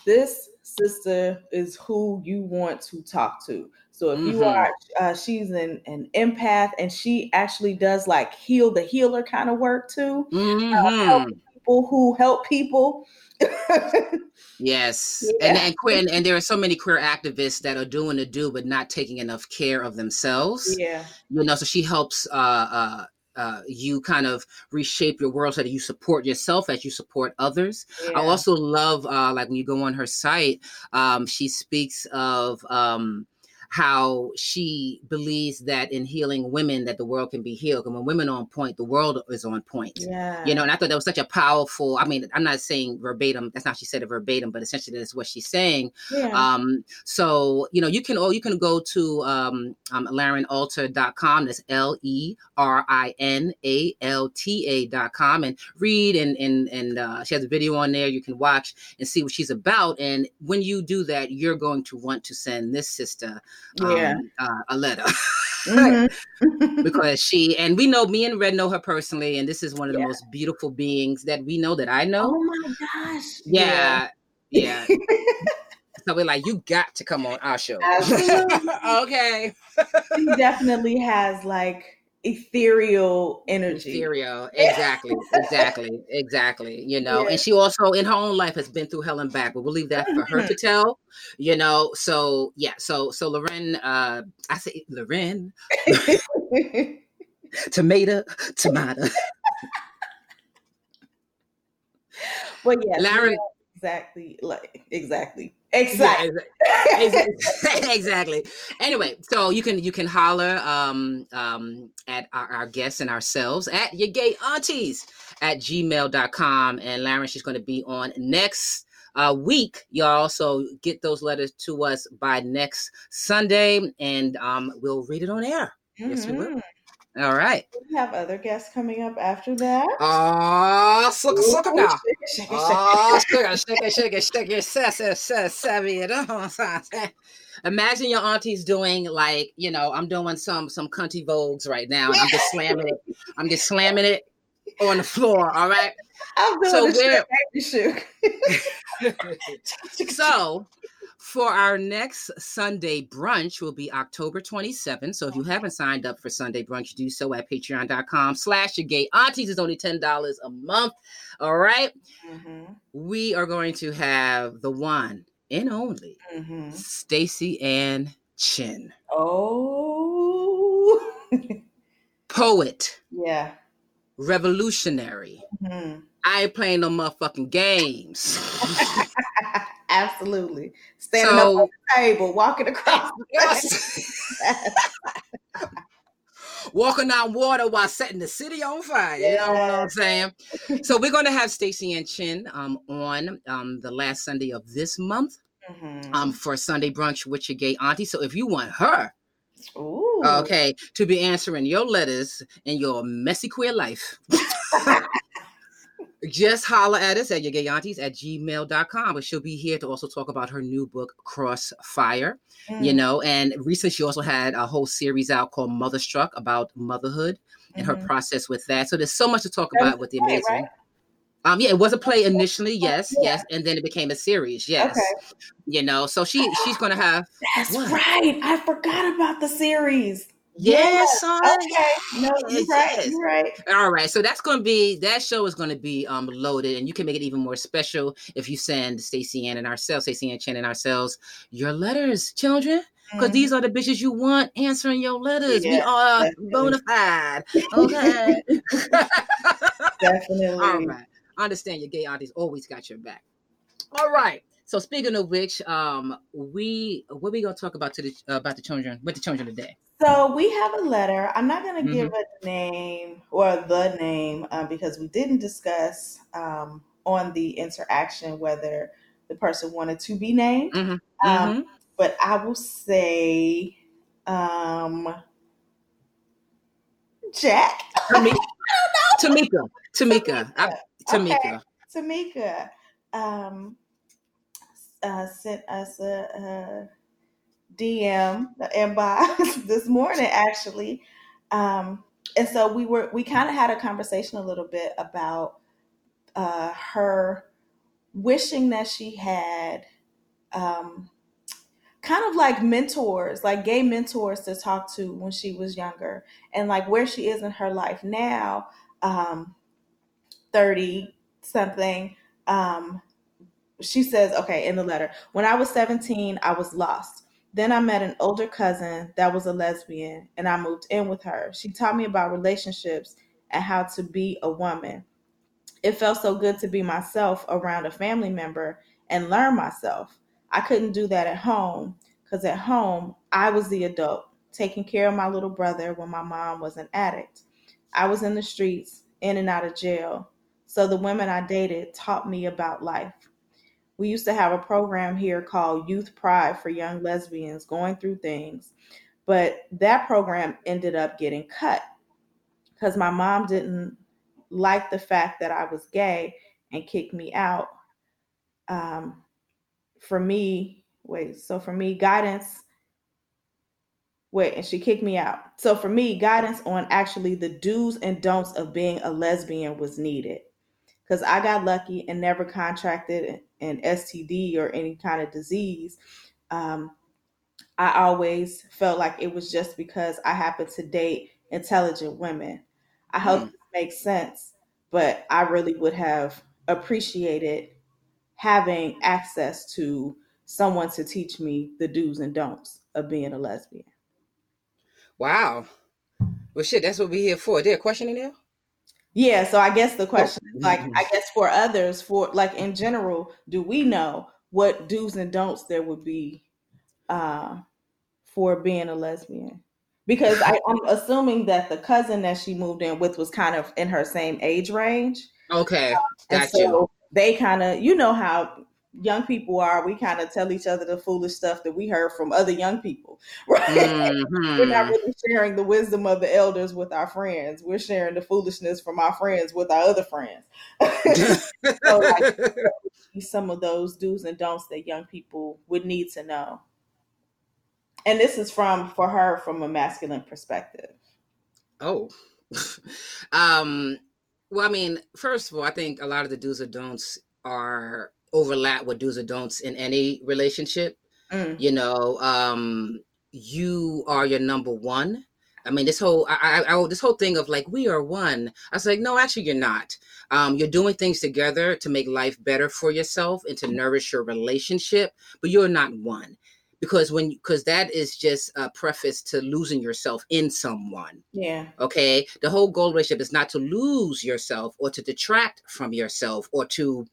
this sister is who you want to talk to so if you Mhm. are uh, she's an, an empath and she actually does like heal the healer kind of work too Mhm. people who help people Yes, Yeah. and and queer, and, and there are so many queer activists that are doing the do, but not taking enough care of themselves. yeah You know, so she helps uh, uh, uh, you kind of reshape your world so that you support yourself as you support others. I also love, uh, like when you go on her site, um, she speaks of um, how she believes that in healing women, that the world can be healed. And when women are on point, the world is on point. Yeah you know and i thought that was such a powerful i mean i'm not saying verbatim that's not she said it verbatim but essentially that's what she's saying. Yeah. Um so you know you can oh you can go to um, um lerinalta.com that's l-e-r-i-n-a-l-t-a.com and read and and and uh, she has a video on there you can watch and see what she's about. And when you do that you're going to want to send this sister yeah. Um, uh, a letter. Mm-hmm. because she and we know me and Red know her personally, and this is one of the yeah. most beautiful beings that we know that I know. Oh my gosh! Yeah, yeah. yeah. so we're like, you got to come on our show. okay. she definitely has like ethereal energy. Ethereal, exactly, exactly, exactly. You know, yeah. and she also in her own life has been through hell and back, but we'll leave that for her to mm-hmm. tell. You know, so yeah, so so Loren, uh, I say Loren, tomato, tomato. well, yeah, Larry, exactly, like exactly. Exactly. Yeah, exactly. Anyway, so you can you can holler um, um, at our, our, guests and ourselves at your gay aunties at gmail.com. And Lauren, she's going to be on next uh, week, y'all. So get those letters to us by next Sunday and um, we'll read it on air. Mm-hmm. Yes, we will. All right. We have other guests coming up after that. Oh, suck, suck them now. Ah, shake it, shake it, shake it, shake it, sassy, sassy. Imagine your aunties doing like, you know, I'm doing some some cunty vogues right now, and I'm just slamming it. I'm just slamming it on the floor. All right. I'm doing so we're, so for our next Sunday brunch will be October 27th. So if you haven't signed up for Sunday brunch, do so at patreon.com slash your gay aunties. It's only $10 a month. All right. mm-hmm. We are going to have the one and only mm-hmm. Staceyann Chin. Oh. Poet. Yeah. Revolutionary. Mm-hmm. I ain't playing no motherfucking games. Absolutely. Standing so, up on the table, walking across. Yes. walking on water while setting the city on fire. You know what I'm saying? So we're going to have Staceyann Chin um, on um, the last Sunday of this month mm-hmm. um, for Sunday brunch with your gay auntie. So if you want her, Ooh. okay, to be answering your letters in your messy queer life. just holler at us at your gay aunties at gmail.com. But she'll be here to also talk about her new book, Crossfire. Mm. You know, and recently she also had a whole series out called Motherstruck about motherhood and mm-hmm. her process with that. So there's so much to talk about with the amazing. Right? Um, yeah, it was a play initially, yes, yeah. yes, and then it became a series, yes. Okay. You know, so she she's gonna have. That's what? right. I forgot about the series. Yes, son. Okay. No, you're yes, right. Yes. You're right. All right. So that's going to be that show is going to be um loaded, and you can make it even more special if you send Staceyann and ourselves, Staceyann Chin and ourselves, your letters, children. Because mm-hmm. these are the bitches you want answering your letters. Yeah, we are bona fide. Okay. definitely. All right. I understand your gay aunties always got your back. All right. So speaking of which, um, we what we gonna talk about to the uh, about the children with the children today? So we have a letter. I'm not going to give mm-hmm. a name or the name um, because we didn't discuss um, on the interaction whether the person wanted to be named. Mm-hmm. Um, mm-hmm. But I will say um, Jack. Tamika. Tamika. Tamika. I, Tamika. Okay. Tamika um, uh, sent us a, a DM, the inbox this morning actually. Um, and so we were we kind of had a conversation a little bit about uh, her wishing that she had um, kind of like mentors, like gay mentors to talk to when she was younger, and like where she is in her life now, um, thirty something. Um, she says, okay, in the letter, when I was 17, I was lost. Then I met an older cousin that was a lesbian and I moved in with her. She taught me about relationships and how to be a woman. It felt so good to be myself around a family member and learn myself. I couldn't do that at home because at home, I was the adult taking care of my little brother when my mom was an addict. I was in the streets, in and out of jail. So the women I dated taught me about life we used to have a program here called Youth Pride for young lesbians going through things. But that program ended up getting cut because my mom didn't like the fact that I was gay and kicked me out. Um, for me, wait, so for me, guidance wait, and she kicked me out. So for me, guidance on actually the do's and don'ts of being a lesbian was needed. Because I got lucky and never contracted an STD or any kind of disease. Um, I always felt like it was just because I happened to date intelligent women. I hope mm. it makes sense, but I really would have appreciated having access to someone to teach me the do's and don'ts of being a lesbian. Wow. Well, shit, that's what we're here for. Is there a question in there? Yeah, so I guess the oh. question is like, I guess for others, for like in general, do we know what do's and don'ts there would be uh, for being a lesbian? Because I, I'm assuming that the cousin that she moved in with was kind of in her same age range. Okay, got so you. They kind of, you know how young people are, we kind of tell each other the foolish stuff that we heard from other young people, right? Mm-hmm. We're not really sharing the wisdom of the elders with our friends. We're sharing the foolishness from our friends with our other friends. so, like, some of those do's and don'ts that young people would need to know. And this is from for her from a masculine perspective. Oh. um well, I mean, first of all, I think a lot of the do's and don'ts are overlap with do's or don'ts in any relationship. Mm. You know, um, you are your number one. I mean, this whole I, I, I, this whole thing of like we are one. I was like, no, actually, you're not. Um, you're doing things together to make life better for yourself and to nourish your relationship, but you're not one because when because that is just a preface to losing yourself in someone. Yeah. Okay. The whole goal relationship is not to lose yourself or to detract from yourself or to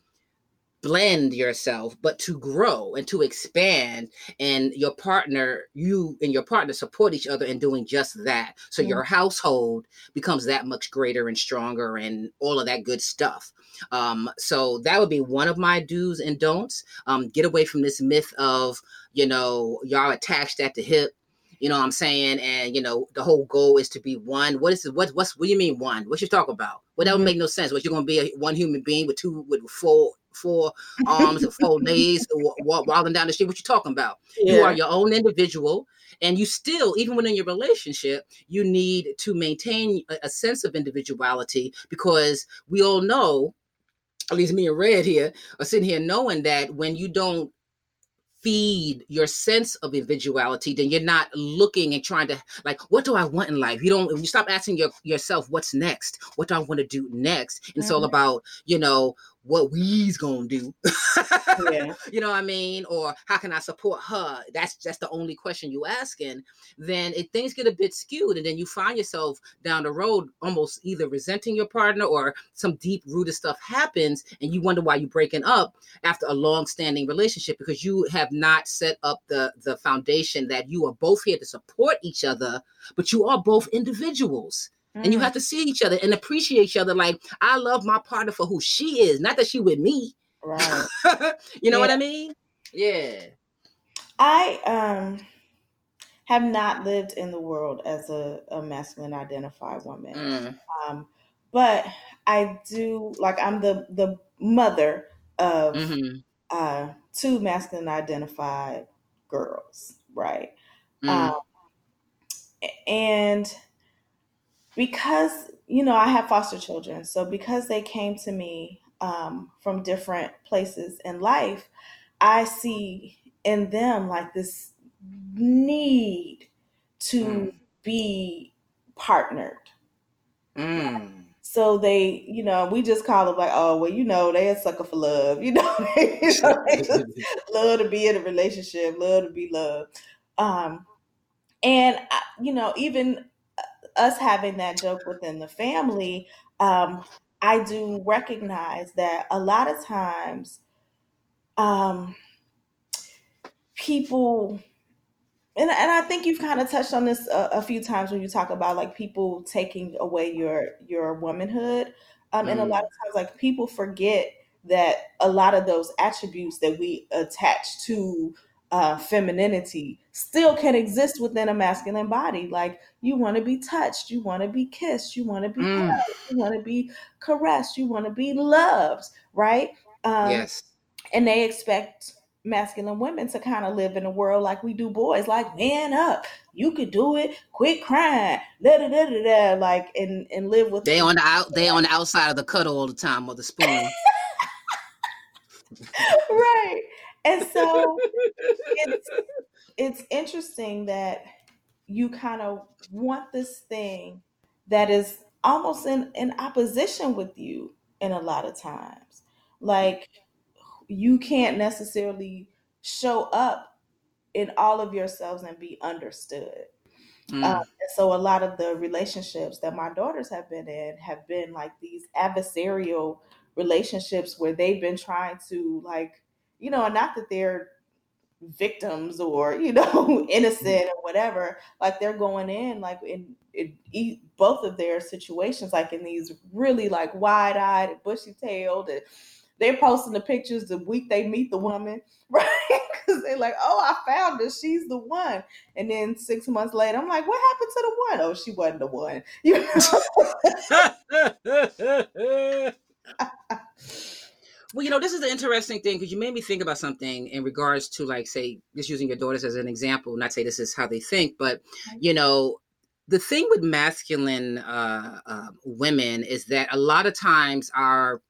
blend yourself, but to grow and to expand. And your partner, you and your partner support each other in doing just that. So mm-hmm. your household becomes that much greater and stronger and all of that good stuff. Um, so that would be one of my do's and don'ts. Um, get away from this myth of, you know, y'all attached at the hip you know what I'm saying? And you know, the whole goal is to be one. What is it? What what's what do you mean one? What you talk about? Well, that would mm-hmm. make no sense. What you're gonna be a, one human being with two with four four arms and four legs walking down the street. What you talking about? Yeah. You are your own individual. And you still, even when in your relationship, you need to maintain a, a sense of individuality because we all know, at least me and Red here, are sitting here knowing that when you don't feed your sense of individuality, then you're not looking and trying to like, what do I want in life? You don't. You stop asking your, yourself, what's next? What do I want to do next? And it's all mm-hmm. about you know what we's gonna do. yeah. You know what I mean? Or how can I support her? That's just the only question you asking. Then if things get a bit skewed, and then you find yourself down the road almost either resenting your partner or some deep rooted stuff happens, and you wonder why you're breaking up after a long standing relationship because you have not set up the the foundation that you are both here to support each other, but you are both individuals. Mm. And you mm. have to see each other and appreciate each other. Like, I love my partner for who she is, not that she with me. Right. you know yeah. what I mean? Yeah. I um have not lived in the world as a, a masculine identified woman. Mm. Um, but I do like I'm the the mother of mm-hmm. uh, two masculine identified girls, right? Mm. Um, and because you know I have foster children, so because they came to me um, from different places in life, I see in them like this need to mm. be partnered. Mm. So they, you know, we just call them like, oh, well, you know, they a sucker for love. You know, they, you know, they just love to be in a relationship, love to be loved. Um, and you know, even us having that joke within the family, um, I do recognize that a lot of times um, people, and, and I think you've kind of touched on this a, a, few times when you talk about like people taking away your your womanhood, um, mm. and a lot of times like people forget that a lot of those attributes that we attach to uh, femininity still can exist within a masculine body. Like you want to be touched, you want to be kissed, you want to be mm. you want to be caressed, you want to be loved, right? Um, yes. And they expect masculine women to kind of live in a world like we do boys, like man up, you could do it, quit crying, da da da da da, like and and live with. They on the out, they on the outside of the cuddle all the time or the spoon. right, and so it's it's interesting that you kind of want this thing that is almost in in opposition with you in a lot of times, like you can't necessarily show up in all of yourselves and be understood. Mm. Um, and so a lot of the relationships that my daughters have been in have been like these adversarial relationships where they've been trying to like, you know, not that they're victims or you know innocent or whatever like they're going in like in, in both of their situations like in these really like wide-eyed and bushy-tailed and they're posting the pictures the week they meet the woman, right? Because they're like, oh, I found her. She's the one. And then six months later, I'm like, what happened to the one? Oh, she wasn't the one. You know? Well, you know, this is the interesting thing because you made me think about something in regards to, like, say, just using your daughters as an example, not say this is how they think, but, you know, the thing with masculine uh, uh, women is that a lot of times our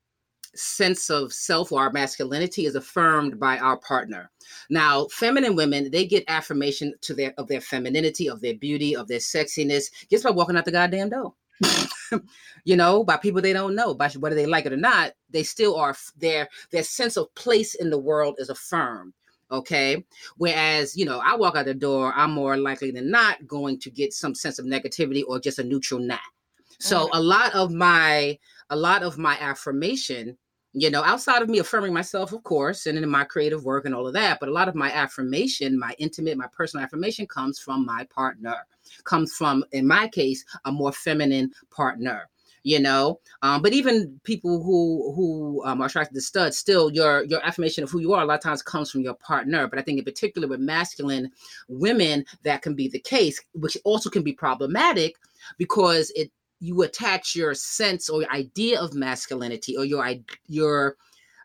sense of self or our masculinity is affirmed by our partner. Now, feminine women, they get affirmation to their of their femininity, of their beauty, of their sexiness, just by walking out the goddamn door. you know, by people they don't know, by whether they like it or not, they still are their their sense of place in the world is affirmed. Okay. Whereas, you know, I walk out the door, I'm more likely than not going to get some sense of negativity or just a neutral nah. So mm-hmm. a lot of my a lot of my affirmation you know, outside of me affirming myself, of course, and in my creative work and all of that, but a lot of my affirmation, my intimate, my personal affirmation comes from my partner, comes from, in my case, a more feminine partner you know? Um, but even people who who um, are attracted to studs still your your affirmation of who you are a lot of times comes from your partner but i think in particular with masculine women that can be the case which also can be problematic because it you attach your sense or idea of masculinity or your your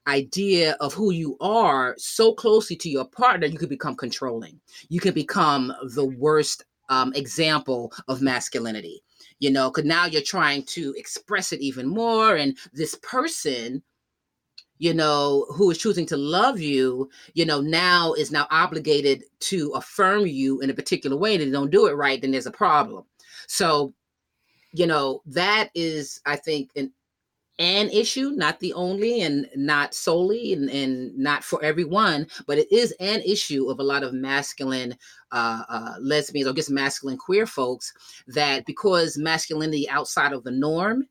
idea of who you are so closely to your partner, you could become controlling. You can become the worst um, example of masculinity. You know, because now you're trying to express it even more, and this person you know, who is choosing to love you, you know, now is now obligated to affirm you in a particular way. And if they don't do it right, then there's a problem. So you know that is i think an an issue not the only and not solely and, and not for everyone but it is an issue of a lot of masculine uh, uh, lesbians or just masculine queer folks that because masculinity outside of the norm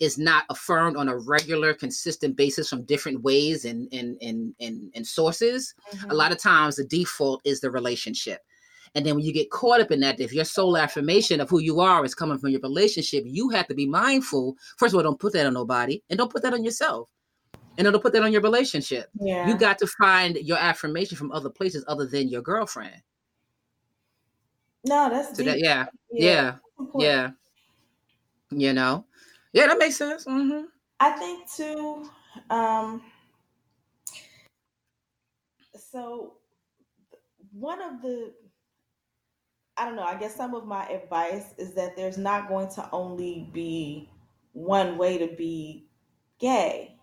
is not affirmed on a regular consistent basis from different ways and and and and, and sources mm-hmm. a lot of times the default is the relationship and then when you get caught up in that, if your sole affirmation of who you are is coming from your relationship, you have to be mindful. First of all, don't put that on nobody and don't put that on yourself. And don't put that on your relationship. Yeah. You got to find your affirmation from other places other than your girlfriend. No, that's so that, yeah, yeah, yeah, yeah. You know, yeah, that makes sense. Mm-hmm. I think too. Um, so one of the I don't know. I guess some of my advice is that there's not going to only be one way to be gay.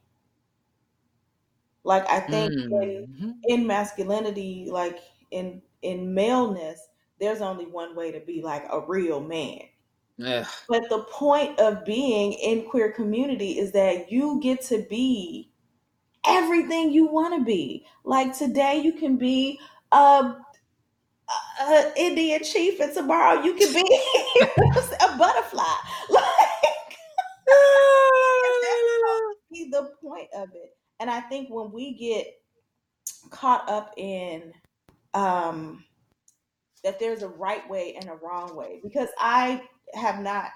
Like I think mm-hmm. in, in masculinity, like in in maleness, there's only one way to be like a real man. Yeah. But the point of being in queer community is that you get to be everything you want to be. Like today, you can be a uh, Indian chief, and tomorrow you can be a butterfly. Like the point of it. And I think when we get caught up in um, that there's a right way and a wrong way, because I have not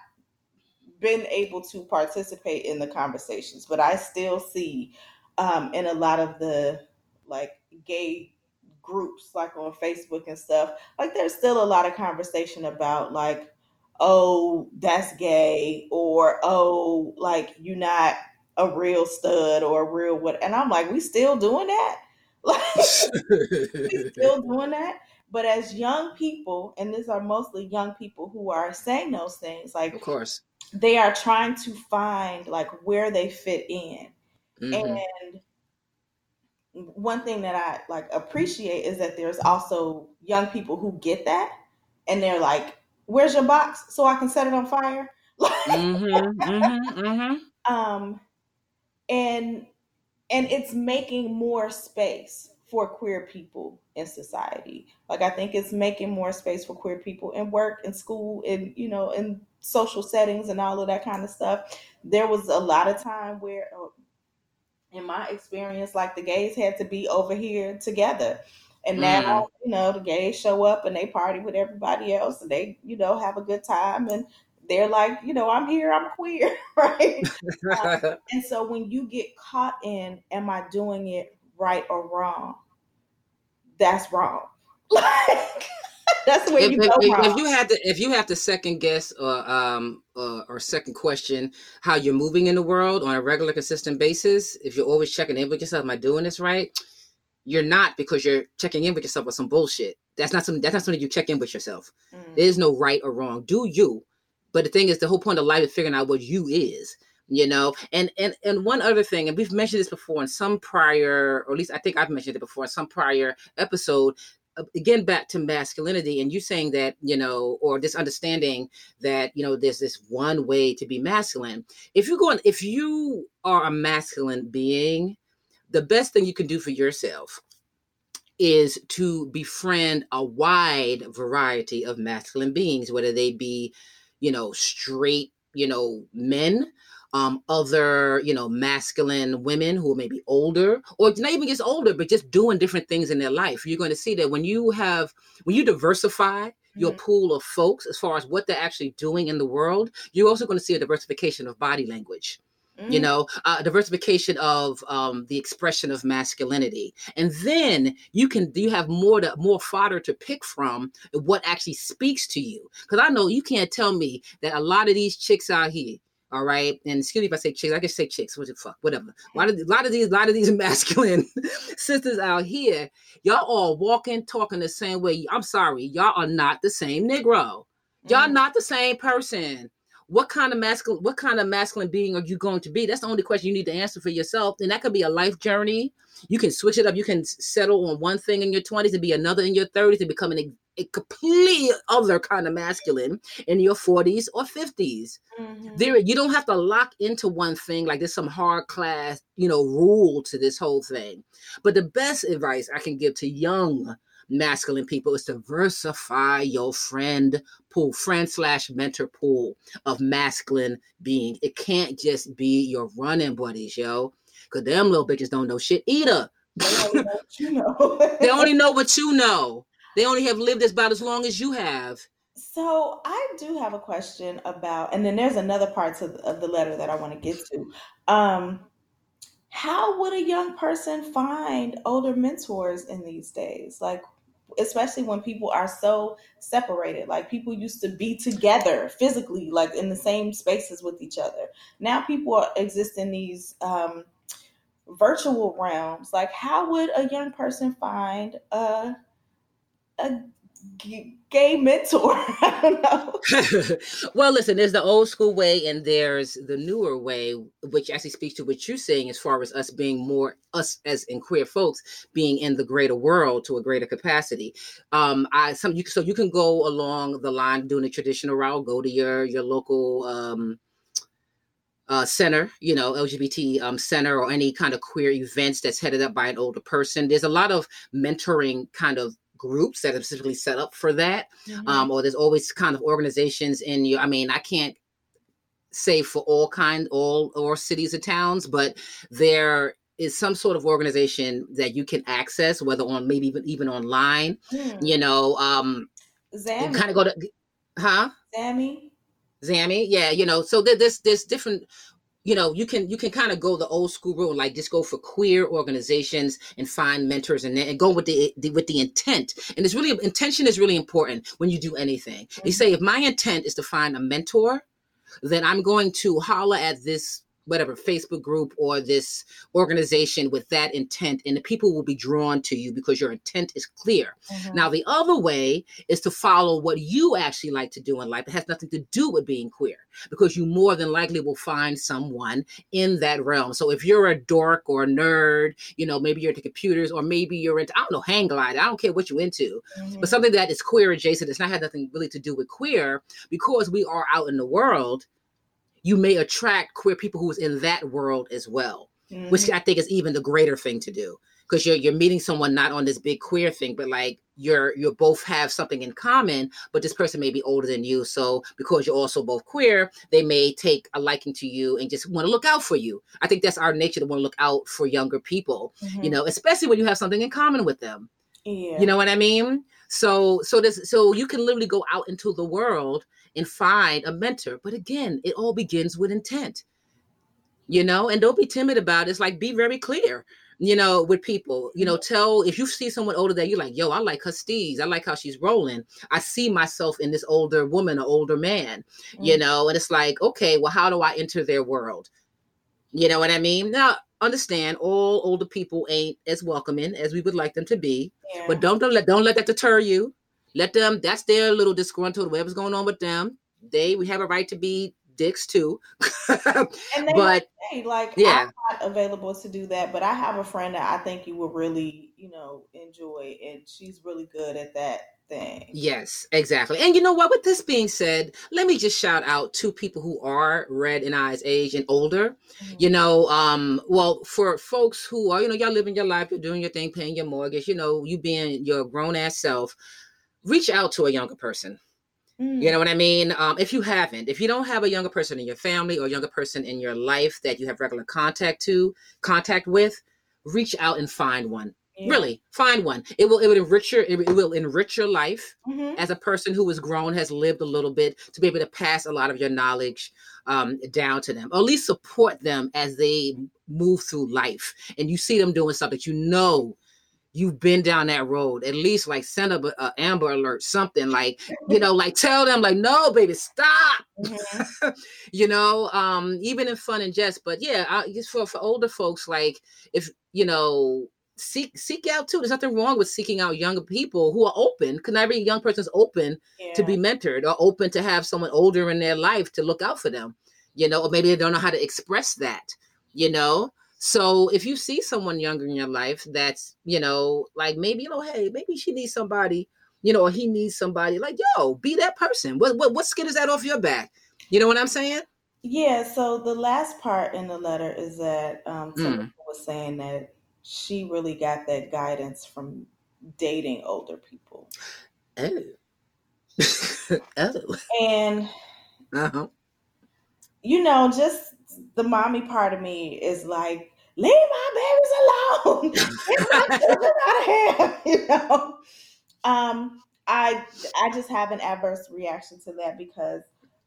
been able to participate in the conversations, but I still see um, in a lot of the like gay groups like on Facebook and stuff, like there's still a lot of conversation about like, oh, that's gay, or oh, like you're not a real stud or a real what. And I'm like, we still doing that? Like, we still doing that. But as young people, and these are mostly young people who are saying those things, like of course, they are trying to find like where they fit in. Mm-hmm. And one thing that I like appreciate is that there's also young people who get that and they're like, Where's your box so I can set it on fire? mm-hmm, mm-hmm, mm-hmm. Um and and it's making more space for queer people in society. Like I think it's making more space for queer people in work, in school, in you know, in social settings and all of that kind of stuff. There was a lot of time where in my experience, like the gays had to be over here together. And now, mm. you know, the gays show up and they party with everybody else and they, you know, have a good time and they're like, you know, I'm here, I'm queer, right? um, and so when you get caught in, am I doing it right or wrong? That's wrong. Like that's where if, you go if. If you had to, if you have to second guess or um uh, or second question how you're moving in the world on a regular, consistent basis, if you're always checking in with yourself, am I doing this right? You're not because you're checking in with yourself with some bullshit. That's not something. That's not something you check in with yourself. Mm. There is no right or wrong. Do you? But the thing is, the whole point of life is figuring out what you is you know and and and one other thing and we've mentioned this before in some prior or at least i think i've mentioned it before in some prior episode Uh, again back to masculinity and you saying that you know or this understanding that you know there's this one way to be masculine. If you're going if you are a masculine being the best thing you can do for yourself is to befriend a wide variety of masculine beings whether they be you know straight you know men um, other, you know, masculine women who may be older or not even just older, but just doing different things in their life. You're going to see that when you have, when you diversify your mm-hmm. pool of folks as far as what they're actually doing in the world, you're also going to see a diversification of body language. Mm-hmm. You mm. know, uh, diversification of um, the expression of masculinity, and then you can you have more to more fodder to pick from what actually speaks to you. Because I know you can't tell me that a lot of these chicks out here all right. And excuse me if I say chicks, I just say chicks. What the fuck? Whatever. A lot of a lot of these, a lot of these masculine sisters out here, y'all all walking, talking the same way. I'm sorry, y'all are not the same Negro. Y'all mm. not the same person. What kind of masculine, what kind of masculine being are you going to be? That's the only question you need to answer for yourself. And that could be a life journey. You can switch it up. You can settle on one thing in your 20s and be another in your 30s and become an a complete other kind of masculine in your 40s or 50s. Mm-hmm. There, you don't have to lock into one thing like there's some hard class, you know, rule to this whole thing. But the best advice I can give to young masculine people is to diversify your friend pool, friend slash mentor pool of masculine being. It can't just be your running buddies, yo. Cause them little bitches don't know shit either. They only know you know. they only know what you know. They only have lived about as long as you have. So I do have a question about, and then there's another part of, of the letter that I want to get to. Um, how would a young person find older mentors in these days? Like, especially when people are so separated. Like people used to be together physically, like in the same spaces with each other. Now people are, exist in these um, virtual realms. Like, how would a young person find a a gay mentor. I don't know. well, listen, there's the old school way and there's the newer way, which actually speaks to what you're saying as far as us being more us as in queer folks being in the greater world to a greater capacity. Um, I some you so you can go along the line doing a traditional route, go to your your local um uh, center, you know, LGBT um, center or any kind of queer events that's headed up by an older person. There's a lot of mentoring kind of groups that are specifically set up for that. Mm-hmm. Um, or there's always kind of organizations in you. I mean, I can't say for all kind, all or cities or towns, but there is some sort of organization that you can access, whether on maybe even even online. Mm. You know, um, kind of go to, huh? Zammy. Zammy, yeah, you know, so there, there's there's different you know you can you can kind of go the old school route like just go for queer organizations and find mentors and, and go with the, the, with the intent and it's really intention is really important when you do anything mm-hmm. you say if my intent is to find a mentor then i'm going to holler at this whatever Facebook group or this organization with that intent, and the people will be drawn to you because your intent is clear. Mm-hmm. Now, the other way is to follow what you actually like to do in life. It has nothing to do with being queer because you more than likely will find someone in that realm. So if you're a dork or a nerd, you know, maybe you're into computers or maybe you're into, I don't know, hang glide. I don't care what you're into, mm-hmm. but something that is queer adjacent. It's not had nothing really to do with queer because we are out in the world you may attract queer people who's in that world as well, mm-hmm. which I think is even the greater thing to do because you're you're meeting someone not on this big queer thing, but like you're you both have something in common, but this person may be older than you. So because you're also both queer, they may take a liking to you and just want to look out for you. I think that's our nature to want to look out for younger people, mm-hmm. you know, especially when you have something in common with them. Yeah. You know what I mean? So so this so you can literally go out into the world and find a mentor. But again, it all begins with intent, you know, and don't be timid about it. It's like be very clear, you know, with people, you know, tell if you see someone older that you're like, yo, I like her steez. I like how she's rolling. I see myself in this older woman or older man, mm-hmm. you know, and it's like, okay, well, how do I enter their world? You know what I mean? Now, understand all older people ain't as welcoming as we would like them to be, yeah. but don't, don't let don't let that deter you. Let them, that's their little disgruntled, whatever's going on with them. They we have a right to be dicks too. and they but say, like yeah. I'm not available to do that, but I have a friend that I think you will really, you know, enjoy and she's really good at that thing. Yes, exactly. And you know what? With this being said, let me just shout out to people who are red in eyes age and older. Mm-hmm. You know, um, well, for folks who are, you know, y'all living your life, you're doing your thing, paying your mortgage, you know, you being your grown ass self reach out to a younger person. Mm. You know what I mean? Um, if you haven't, if you don't have a younger person in your family or a younger person in your life that you have regular contact to, contact with, reach out and find one. Yeah. Really, find one. It will it will enrich your it will enrich your life mm-hmm. as a person who has grown, has lived a little bit, to be able to pass a lot of your knowledge um, down to them, or at least support them as they move through life. And you see them doing something you know you've been down that road at least like send up an amber alert something like you know like tell them like no baby stop mm-hmm. you know um even in fun and jest but yeah I, just for for older folks like if you know seek seek out too there's nothing wrong with seeking out younger people who are open because every young person's open yeah. to be mentored or open to have someone older in their life to look out for them you know or maybe they don't know how to express that you know so if you see someone younger in your life that's, you know, like maybe, you know, hey, maybe she needs somebody, you know, or he needs somebody, like, yo, be that person. What what what skin is that off your back? You know what I'm saying? Yeah, so the last part in the letter is that um mm. was saying that she really got that guidance from dating older people. Oh. oh. And uh-huh. you know, just the mommy part of me is like, leave my babies alone. Get my children out of here. You know. Um, I I just have an adverse reaction to that because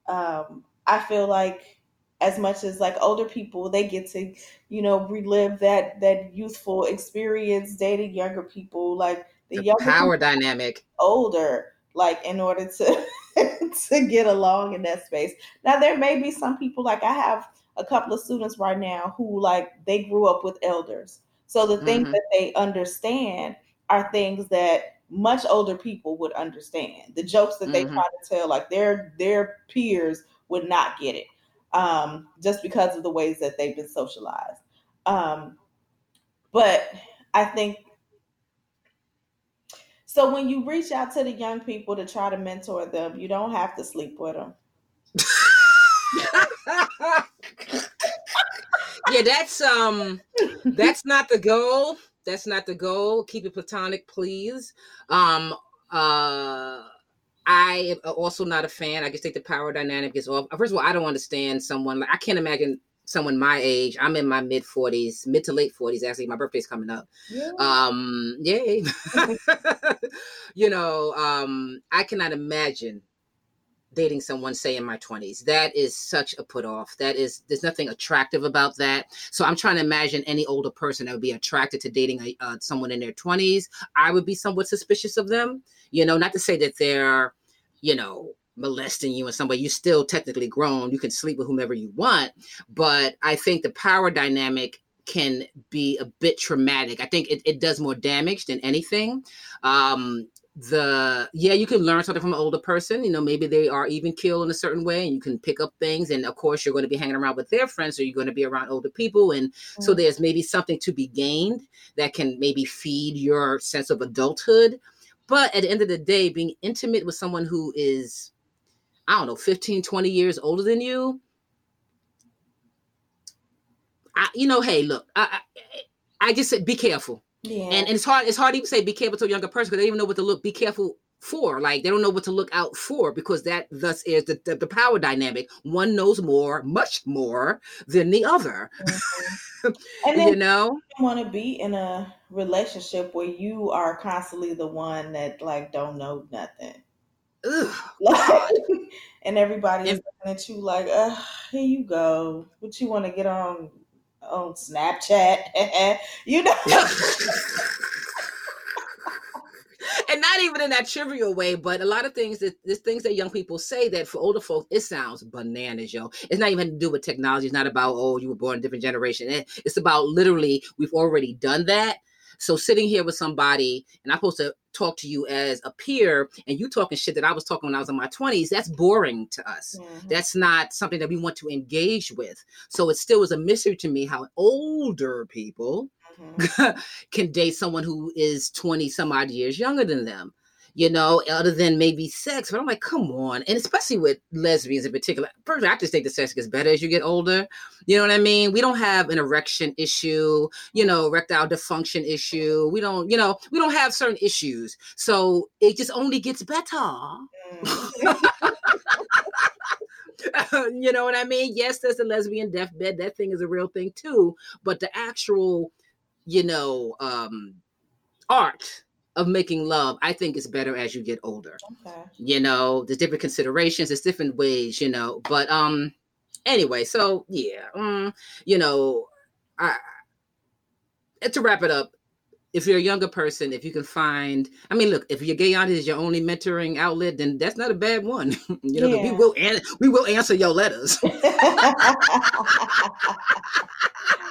um, I feel like as much as like older people, they get to you know relive that that youthful experience dating younger people. Like the, the younger power dynamic, older, like in order to to get along in that space. Now there may be some people like I have a couple of students right now who like they grew up with elders. So the things mm-hmm. that they understand are things that much older people would understand. The jokes that they mm-hmm. try to tell, like their their peers would not get it, um, just because of the ways that they've been socialized. Um, but I think so. When you reach out to the young people to try to mentor them, you don't have to sleep with them. yeah, that's um that's not the goal. That's not the goal. Keep it platonic, please. Um uh I am also not a fan. I just think the power dynamic is off. First of all, I don't understand someone like I can't imagine someone my age. I'm in my mid 40s, mid to late 40s. Actually, my birthday's coming up. Yeah. Um, yay. you know, um, I cannot imagine dating someone say in my 20s that is such a put off that is there's nothing attractive about that so i'm trying to imagine any older person that would be attracted to dating a, uh, someone in their 20s i would be somewhat suspicious of them you know not to say that they're you know molesting you in some way. You're still technically grown. You can sleep with whomever you want. But I think the power dynamic can be a bit traumatic. I think it, it does more damage than anything. Um, the yeah you can learn something from an older person. You know maybe they are even killed in a certain way and you can pick up things. And of course you're going to be hanging around with their friends or you're going to be around older people. And mm-hmm. so there's maybe something to be gained that can maybe feed your sense of adulthood. But at the end of the day being intimate with someone who is i don't know 15 20 years older than you I, you know hey look i i, I just said be careful yeah. And, and it's hard, it's hard to even say be careful to a younger person because they don't even know what to look, be careful for. Like they don't know what to look out for because that thus is the, the, the power dynamic. One knows more, much more than the other. Mm-hmm. And then you know you want to be in a relationship where you are constantly the one that like don't know nothing. Ugh, like, and everybody is looking at you like, uh, here you go. What you want to get on on Snapchat. you know. and not even in that trivial way, but a lot of things that there's things that young people say that for older folks it sounds bananas, yo. It's not even to do with technology. It's not about oh you were born a different generation. Eh, it's about literally we've already done that. So sitting here with somebody and I'm supposed to talk to you as a peer and you talking shit that I was talking when I was in my 20s, that's boring to us. Mm-hmm. That's not something that we want to engage with. So it still is a mystery to me how older people mm-hmm. can date someone who is 20 some odd years younger than them you know, other than maybe sex. But I'm like, come on. And especially with lesbians in particular. Personally, I just think the sex gets better as you get older. You know what I mean? We don't have an erection issue, you know, erectile dysfunction issue. We don't, you know, we don't have certain issues. So it just only gets better. Mm. you know what I mean? Yes, there's a lesbian deathbed. That thing is a real thing too. But the actual, you know, um, art of making love, I think is better as you get older. Okay. You know, there's different considerations, there's different ways, you know. But um anyway, so yeah, um, you know, I to wrap it up, if you're a younger person, if you can find, I mean, look, if your gay aunt is your only mentoring outlet, then that's not a bad one. you know, yeah. we will an- we will answer your letters.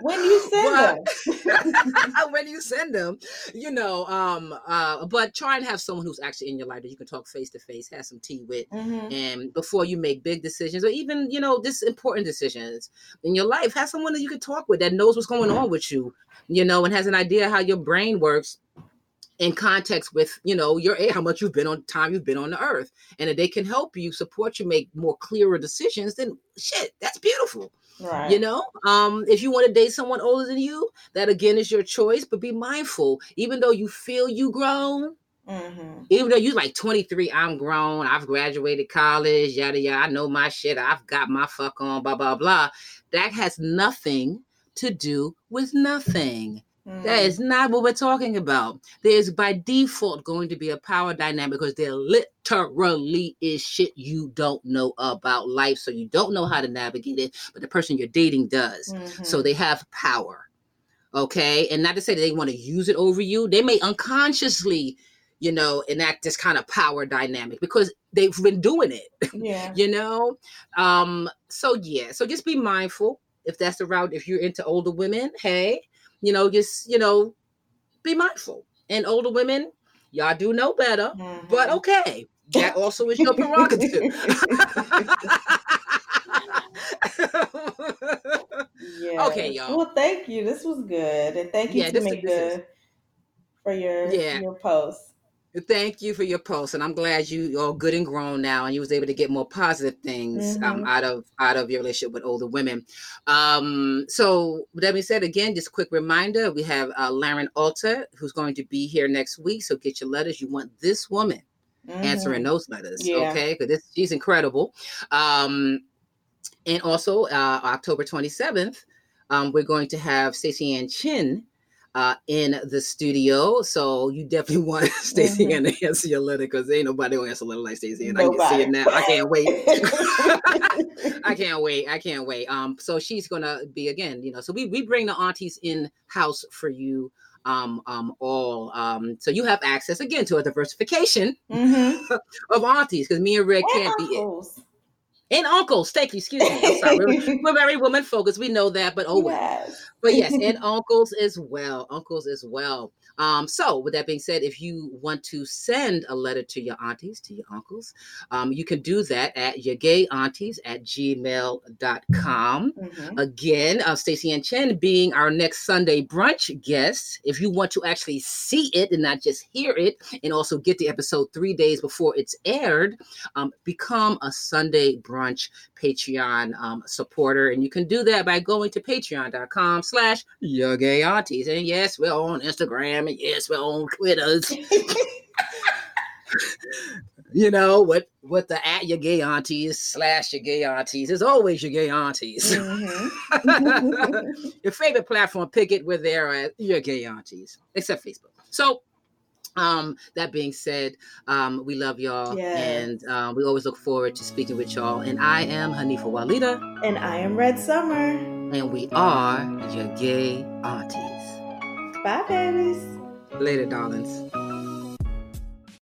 when you send them when you send them you know um uh but try and have someone who's actually in your life that you can talk face to face have some tea with mm-hmm. and before you make big decisions or even you know this important decisions in your life have someone that you can talk with that knows what's going on with you you know and has an idea how your brain works in context with you know your age, how much you've been on time you've been on the earth and if they can help you support you make more clearer decisions then shit that's beautiful right you know um if you want to date someone older than you that again is your choice but be mindful even though you feel you grown Mm-hmm. Even though you're like 23, I'm grown, I've graduated college, yada yada, I know my shit, I've got my fuck on, blah blah blah. That has nothing to do with nothing. Mm. That is not what we're talking about. There's by default going to be a power dynamic because there literally is shit you don't know about life. So you don't know how to navigate it, but the person you're dating does. Mm-hmm. So they have power. Okay. And not to say that they want to use it over you, they may unconsciously, you know, enact this kind of power dynamic because they've been doing it. Yeah. you know? Um, so yeah, so just be mindful if that's the route, if you're into older women, hey, you know, just, you know, be mindful. And older women, y'all do know better, mm-hmm. but okay. That also is your prerogative. yeah. Okay, y'all. Well, thank you. This was good, and thank you yeah, to Minka for your yeah. your post. Thank you for your post, and I'm glad you are good and grown now, and you was able to get more positive things um, mm-hmm. um, out of out of your relationship with older women. Um, so, that being said, again, just a quick reminder: we have uh, Lerin Alta who's going to be here next week. So, get your letters. You want this woman mm-hmm. answering those letters, yeah. okay? Because she's incredible. Um, and also, uh, October 27th, um, we're going to have Staceyann Chin uh, in the studio. So you definitely want Stacey mm-hmm. to answer your letter because ain't nobody gonna answer a letter like Staceyann I can see it now. I can't wait. I can't wait. I can't wait. Um, so she's gonna be again, you know. So we we bring the aunties in house for you um, um, all. Um, so you have access again to a diversification Mm-hmm. of aunties because me and Red can't be it. And uncles, thank you, excuse me. I'm sorry. We're, we're very woman focused. We know that, but oh well. But yes, and uncles as well. Uncles as well. Um, so with that being said, if you want to send a letter to your aunties, to your uncles, um, you can do that at your gay aunties at gmail.com. Mhm. Again, uh, Staceyann Chin being our next Sunday brunch guest. If you want to actually see it and not just hear it, and also get the episode three days before it's aired, um, become a Sunday brunch Patreon um, supporter. And you can do that by going to patreon.com slash your gay aunties. And yes, we're on Instagram yes, we're on Twitters. you know, what what the at your gay aunties slash your gay aunties is always your gay aunties. Mhm. your favorite platform, pick it. We're there at your gay aunties, except Facebook. So, um, that being said, um, we love y'all, Yeah. and um, we always look forward to speaking with y'all. And I am Hanifah Walidah, and I am Red Summer. and we are your gay aunties. Bye, babies. Later, darlings.